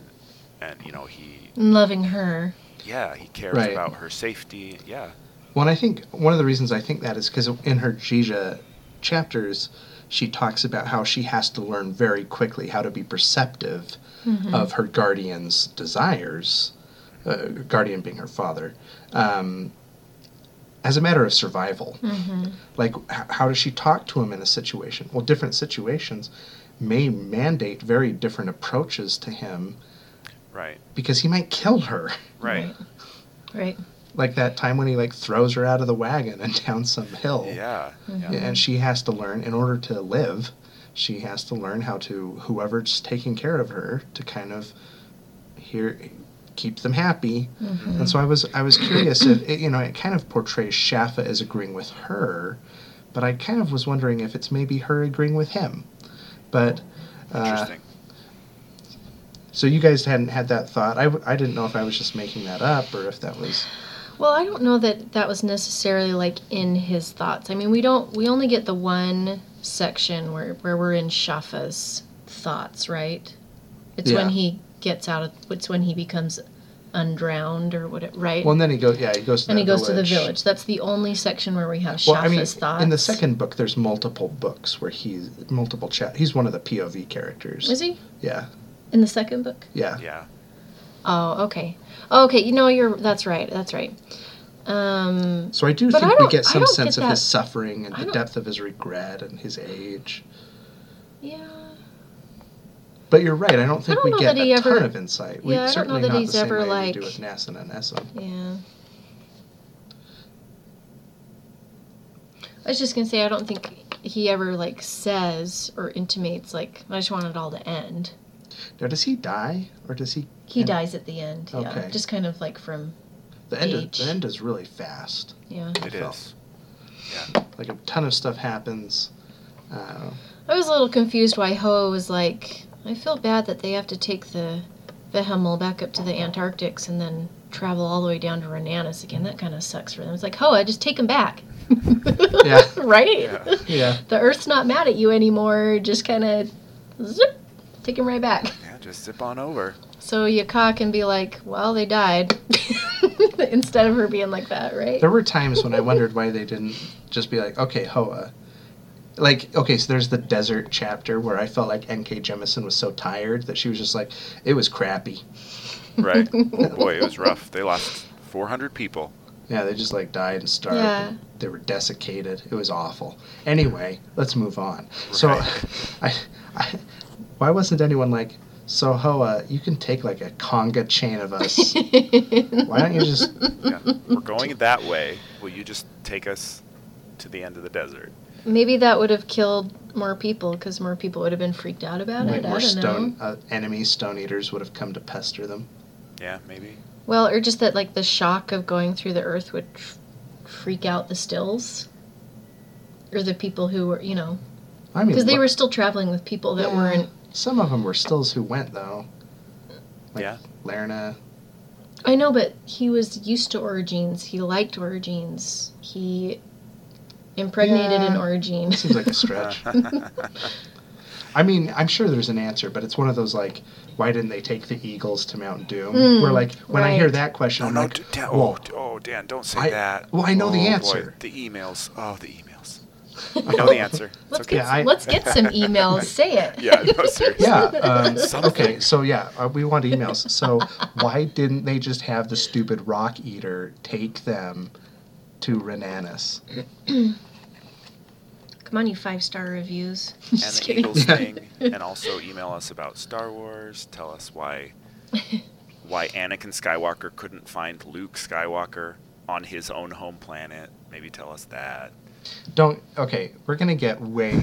and you know he Loving her. yeah he cares Right. about her safety. Yeah, Well, I think one of the reasons I think that is because in her Jija chapters, she talks about how she has to learn very quickly how to be perceptive Mhm. of her guardian's desires, uh, guardian being her father, um, as a matter of survival. Mhm. Like, h- how does she talk to him in a situation? Well, different situations may mandate very different approaches to him right, because he might kill her. right, Right. Like that time when he like throws her out of the wagon and down some hill. yeah, Mhm. yeah. and she has to learn in order to live she has to learn how to whoever's taking care of her to kind of here keep them happy Mhm. and so i was i was curious if it, you know it kind of portrays Schaffa as agreeing with her but i kind of was wondering if it's maybe her agreeing with him but uh, Interesting. so you guys hadn't had that thought I, w- I didn't know if i was just making that up or if that was Well, I don't know that that was necessarily like in his thoughts. I mean, we don't. We only get the one section where where we're in Schaffa's thoughts, right? It's when he gets out of. It's when he becomes undrowned or what? Right. well and then he goes yeah he goes to and the he goes to the village. village. That's the only section where we have Schaffa's Well, I mean, thoughts. in the second book, there's multiple books where he's multiple chat. He's one of the POV characters. is he Yeah, in the second book? yeah. yeah, Oh, okay. Oh, okay. You know, you're. That's right. That's right. Um. So I do But I think we get some sense get of his suffering and the depth of his regret and his age. Yeah. But you're right. I don't think don't we get a ton of insight. Yeah, I don't know certainly that he's ever, like- do with Nassun and Essun. Yeah. I was just gonna say I don't think he ever like says or intimates like I just want it all to end. Now, does he die or does he? He and dies at the end. Yeah. Okay. Just kind of like from The end. Is, the end is really fast. yeah. it felt. is. Like a ton of stuff happens. Uh, I was a little confused why Hoa was like I feel bad that they have to take the Vehimal back up to the Antarctics and then travel all the way down to Rennanis again. That kind of sucks for them. It's like Hoa, just take them back. Yeah. right. Yeah. yeah. the Earth's not mad at you anymore. Just kind of zip, take him right back. Yeah, just zip on over. So Ykka can be like, well, they died. Instead of her being like that, right? There were times when I wondered why they didn't just be like, okay, Hoa. Like, okay, so there's the desert chapter where I felt like N.K. Jemisin was so tired that she was just like, it was crappy. Right. Boy, it was rough. They lost 400 people. Yeah, they just like died and starved. Yeah. and They were desiccated. It was awful. Anyway, let's move on. So, Right. I, I, why wasn't anyone like, so Hoa, you can take like a conga chain of us. Why don't you just Yeah, we're going that way. Will you just take us to the end of the desert. Maybe that would have killed more people because more people would have been freaked out about Like it. I more don't stone know. uh, enemy stone eaters would have come to pester them. Yeah, maybe. Well, or just that like the shock of going through the earth would f- freak out the stills, or the people who were, you know, I mean, because they were still traveling with people that Yeah. weren't. Some of them were stills who went though. Like Yeah. Lerna. I know, but he was used to orogenes. He liked orogenes. He impregnated an Yeah. orogene. Seems like a stretch. I mean, I'm sure there's an answer, but it's one of those like, why didn't they take the Eagles to Mount Doom? Mm, Where like when I hear that question, No, I'm no, like, d- Dan, whoa, oh, oh, Dan, don't say I- that. well, I know the Oh, boy, answer. the emails. Oh, the emails. I know the answer. Let's okay. get Yeah, I- let's get some emails. Say it. Yeah, no, seriously. yeah. Um, okay, so yeah, uh, we want emails. So why didn't they just have the stupid rock eater take them to Rennanis? Come on, you five star reviews. and Just the kidding. Eagles thing, and also email us about Star Wars. Tell us why why Anakin Skywalker couldn't find Luke Skywalker on his own home planet. Maybe tell us that. Don't. Okay, we're gonna get way.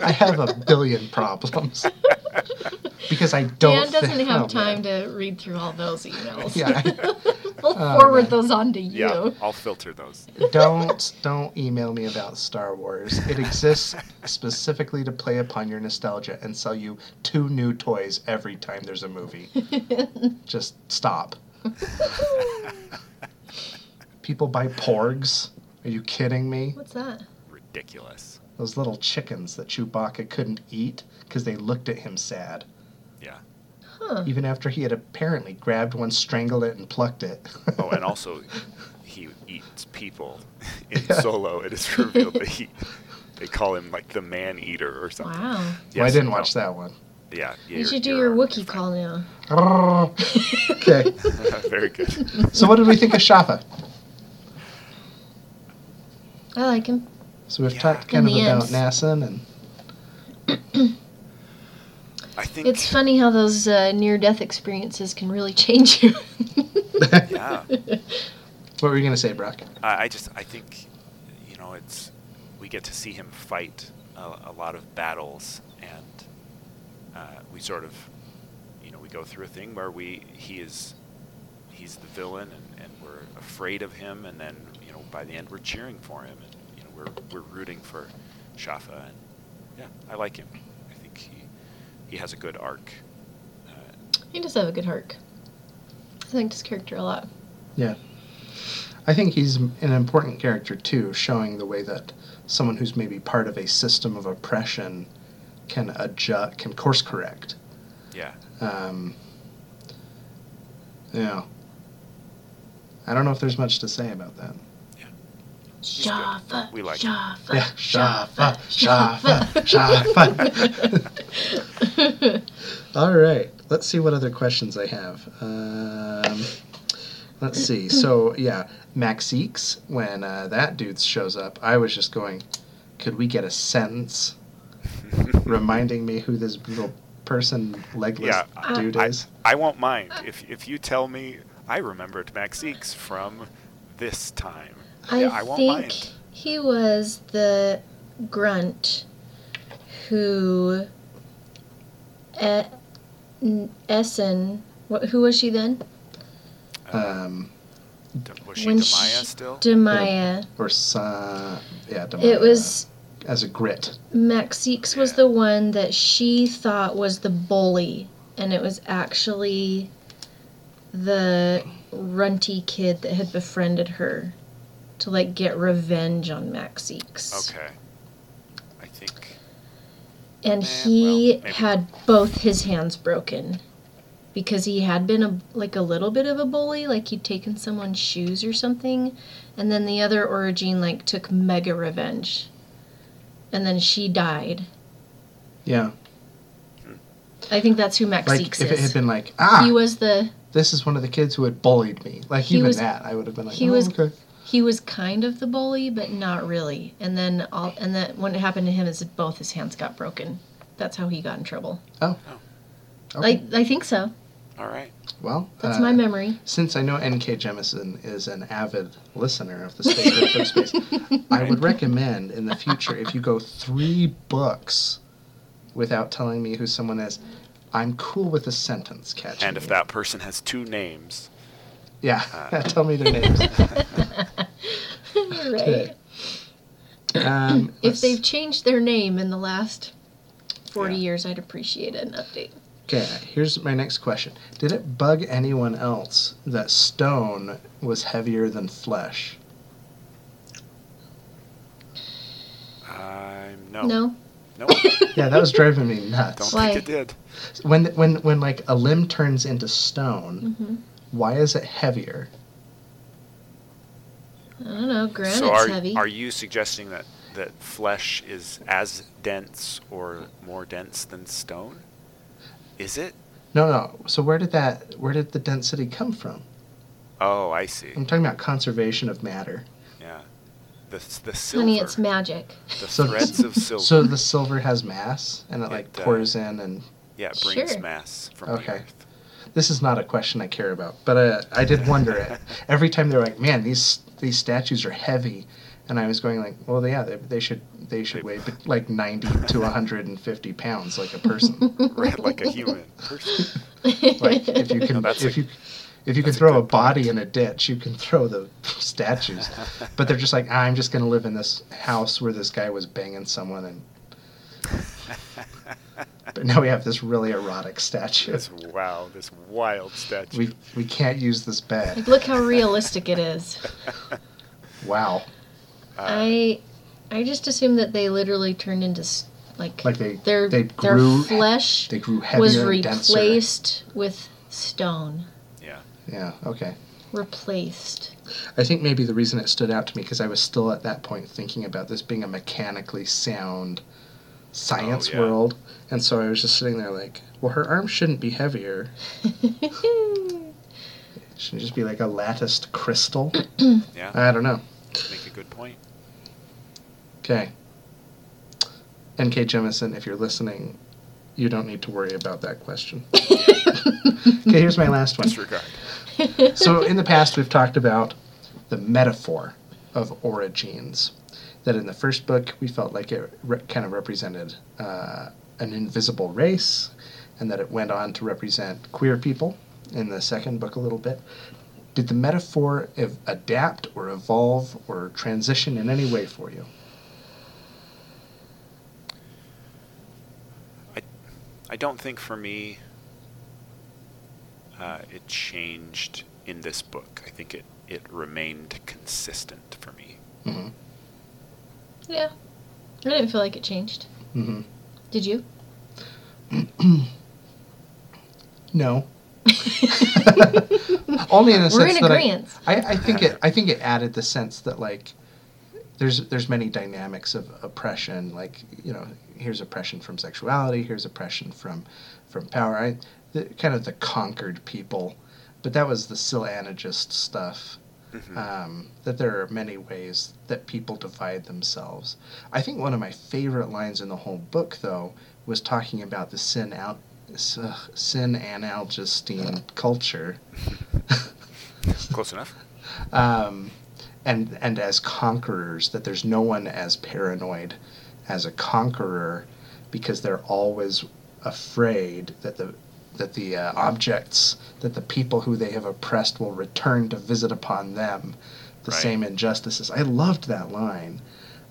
I have a billion problems because I don't. Dan doesn't think- have oh, time man. to read through all those emails. Yeah. we'll Oh, forward man. those on to you. Yeah, I'll filter those. don't don't email me about Star Wars. It exists specifically to play upon your nostalgia and sell you two new toys every time there's a movie. Just stop. People buy porgs. Are you kidding me? What's that? Ridiculous. Those little chickens that Chewbacca couldn't eat because they looked at him sad. Yeah. Huh. Even after he had apparently grabbed one, strangled it, and plucked it. Oh, and also he eats people in Solo. It is revealed that he they call him like the man eater or something. Wow. Well, I didn't no. watch that one. Yeah. You should do your Wookiee call now. okay. Very good. So, what did we think of Schaffa? I like him. So we've Yeah. talked kind In of about end. Nassun and I think It's funny how those uh, near death experiences can really change you. Yeah. what were you gonna say, Brock? I, I just I think you know it's we get to see him fight a, a lot of battles and uh, we sort of you know we go through a thing where we he is he's the villain and, and we're afraid of him and then you know by the end we're cheering for him and you know we're we're rooting for Schaffa and yeah I like him I think he he has a good arc uh, he does have a good arc. I like his character a lot. Yeah. I think he's an important character too, showing the way that someone who's maybe part of a system of oppression can adjust, can course correct. yeah Um, yeah. I don't know if there's much to say about that. He's good. Jaffa. We like him. Jaffa. Yeah, Schaffa, Schaffa, Schaffa. All right, let's see what other questions I have. Um, let's see. So yeah, Maxixe. When uh, that dude shows up, I was just going, could we get a sentence reminding me who this little person, legless Yeah, dude I, is? I won't mind if if you tell me I remembered Maxixe from this time. I, yeah, I won't think mind. he was the grunt who e- N- Essun. What, who was she then? Um, was she when Damaya she- still? Damaya. or sa- yeah, Damaya. It was as a grit. Maxixe was the one that she thought was the bully, and it was actually the runty kid that had befriended her to like get revenge on Maxixe. okay. I think. And Eh, he well, had both his hands broken because he had been a like a little bit of a bully, like he'd taken someone's shoes or something, and then the other Orogene like took mega revenge. And then she died. Yeah, I think that's who Maxixe like if is. it had been like ah, he was the this is one of the kids who had bullied me. Like even was- that, I would have been like, he oh, was- okay. He was kind of the bully, but not really. And then all and then when it happened to him is that both his hands got broken. That's how he got in trouble. Oh. Okay. I I think so. All right. Well, That's uh, my memory. Since I know N.K. Jemisin is an avid listener of the Space Book Space, I would recommend in the future if you go three books without telling me who someone is, I'm cool with a sentence catch. And if you. that person has two names, yeah, Uh. tell me their names. right. Um, If they've changed their name in the last 40 Yeah. years, I'd appreciate an update. Okay, here's my next question. Did it bug anyone else that stone was heavier than flesh? I'm no. No? No. Yeah, that was driving me nuts. Don't Why? think it did. When when when like a limb turns into stone, hmm why is it heavier? I don't know. Granite's so are, heavy. are you suggesting that, that flesh is as dense or more dense than stone? Is it? No, no. So where did that where did the density come from? Oh, I see. I'm talking about conservation of matter. Yeah. The the silver. Honey, it's magic. the So- threads of silver. So the silver has mass and it like It, uh, pours in and yeah, it brings Sure. mass from Okay. the earth. This is not a question I care about, but uh, I did wonder it. Every time they're like, "Man, these these statues are heavy." And I was going like, "Well, yeah, they, they should they should weigh like 90 to 150 pounds like a person." right, like a human person. like if you No, can that's if a- you if you can that's a throw a good body point. in a ditch you can throw the statues but they're just like "Ah, i'm just going to live in this house where this guy was banging someone and but now we have this really erotic statue This wow, this wild statue. we we can't use this bed Like, look how realistic it is. wow Uh, I I just assume that they literally turned into like, like they their they their flesh they grew heavier was and denser replaced with stone. yeah. yeah okay Replaced. I think maybe the reason it stood out to me because I was still at that point thinking about this being a mechanically sound science Oh, yeah. world, and so I was just sitting there like, well, her arms shouldn't be heavier. Shouldn't it just be like a latticed crystal? Yeah. I don't know. Make a good point. Okay. N.K. Jemisin, if you're listening, you don't need to worry about that question. okay, here's my last one. Disregard. so in the past we've talked about the metaphor of orogenes that in the first book we felt like it re- kind of represented uh, an invisible race and that it went on to represent queer people in the second book a little bit did the metaphor ev- adapt or evolve or transition in any way for you I I don't think for me uh, it changed in this book. I think it, it remained consistent for me. mm-hmm. Yeah. I didn't feel like it changed. Mm-hmm. Did you? no only in the We're sense in that I- agreement. I, I think it. I think it added the sense that like, there's there's many dynamics of oppression. Like you know, here's oppression from sexuality. Here's oppression from, from power. I, the, kind of the conquered people, but that was the Syl Anagist stuff. Mhm. Um, that there are many ways that people divide themselves. I think one of my favorite lines in the whole book, though, was talking about the sin out. Uh, sin analgestine culture Close enough. um, and and as conquerors that there's no one as paranoid as a conqueror because they're always afraid that the that the uh, objects that the people who they have oppressed will return to visit upon them the Right. same injustices i loved that line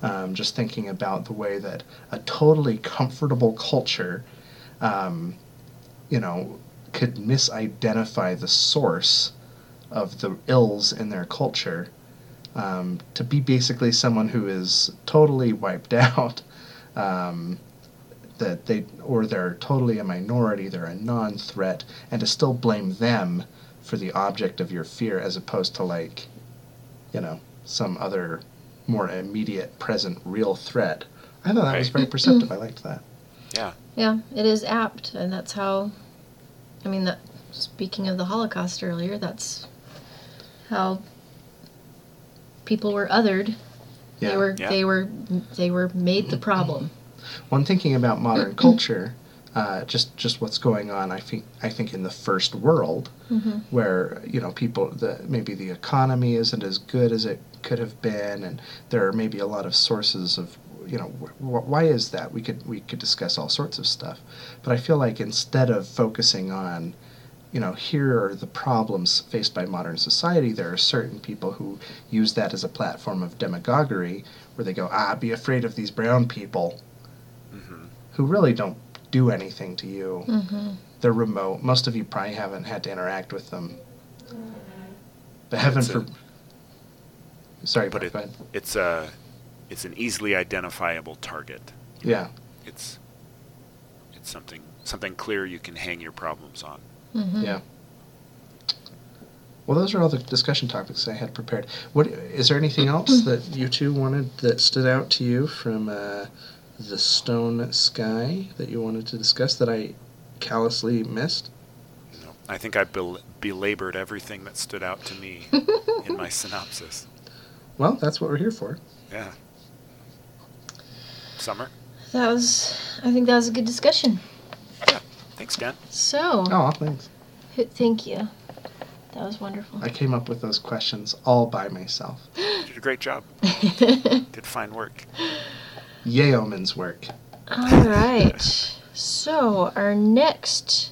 um, just thinking about the way that a totally comfortable culture um, you know could misidentify the source of the ills in their culture um, to be basically someone who is totally wiped out um, that they or they're totally a minority they're a non-threat and to still blame them for the object of your fear as opposed to like you know some other more immediate present real threat i thought that was very perceptive i liked that Yeah. Yeah, it is apt, and that's how. I mean, that. Speaking of the Holocaust earlier, that's how people were othered. yeah They were Yeah. they were they were made the problem. When thinking about modern culture, uh, just just what's going on. I think I think in the first world, Mm-hmm. where you know people the maybe the economy isn't as good as it could have been, and there are maybe a lot of sources of you know wh- wh- why is that? We could we could discuss all sorts of stuff, but I feel like instead of focusing on you know, here are the problems faced by modern society. There are certain people who use that as a platform of demagoguery, where they go, ah, be afraid of these brown people who really don't do anything to you. Mm-hmm. They're remote. Most of you probably haven't had to interact with them. But heaven It's a- for. Sorry, But but it, it, it's a it's an easily identifiable target. yeah. It's it's something something clear you can hang your problems on. Mm-hmm. Yeah. Well, those are all the discussion topics I had prepared. What is there anything else that you two wanted that stood out to you from uh, the Stone Sky that you wanted to discuss that I callously missed? You know, I think I bel- belabored everything that stood out to me in my synopsis. Well, that's what we're here for. Yeah. Summer. That was, I think that was a good discussion. Yeah. Thanks, Dan. So, Oh, thanks. thank you. That was wonderful. I came up with those questions all by myself. You did a great job. Did fine work. Yeoman's work. All right. So, our next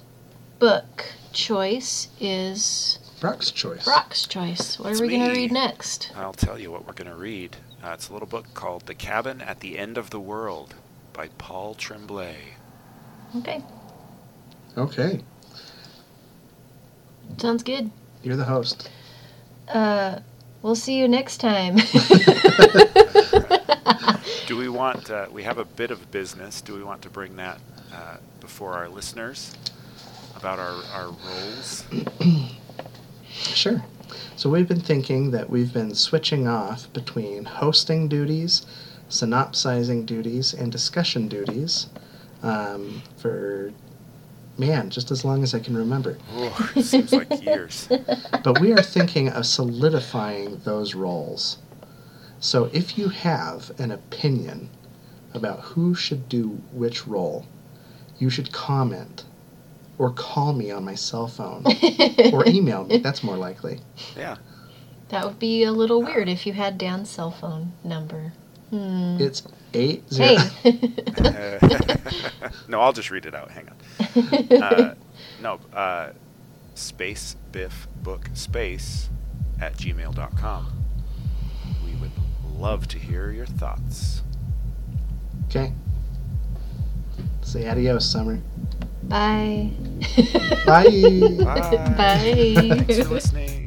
book choice is Brock's choice. Brock's choice. What It's are we going to read next? I'll tell you what we're going to read. Uh, it's a little book called The Cabin at the End of the World by Paul Tremblay. Okay. Okay, Sounds good. you're the host. Uh, we'll see you next time. Do we want, uh, we have a bit of business. Do we want to bring that uh, before our listeners about our, our roles? Sure. So we've been thinking that we've been switching off between hosting duties, synopsizing duties, and discussion duties um, for, man, just as long as I can remember. Oh, it seems like years. But we are thinking of solidifying those roles. So if you have an opinion about who should do which role, you should comment or call me on my cell phone or email me. That's more likely. Yeah. that would be a little weird if you had Dan's cell phone number. Hmm. It's eight zero. Hey. no, I'll just read it out. Hang on. Uh, no, uh, space biff book space at gmail.com. We would love to hear your thoughts. Okay. Say adios, Summer. Bye. Bye. Bye. Bye. Thanks for listening.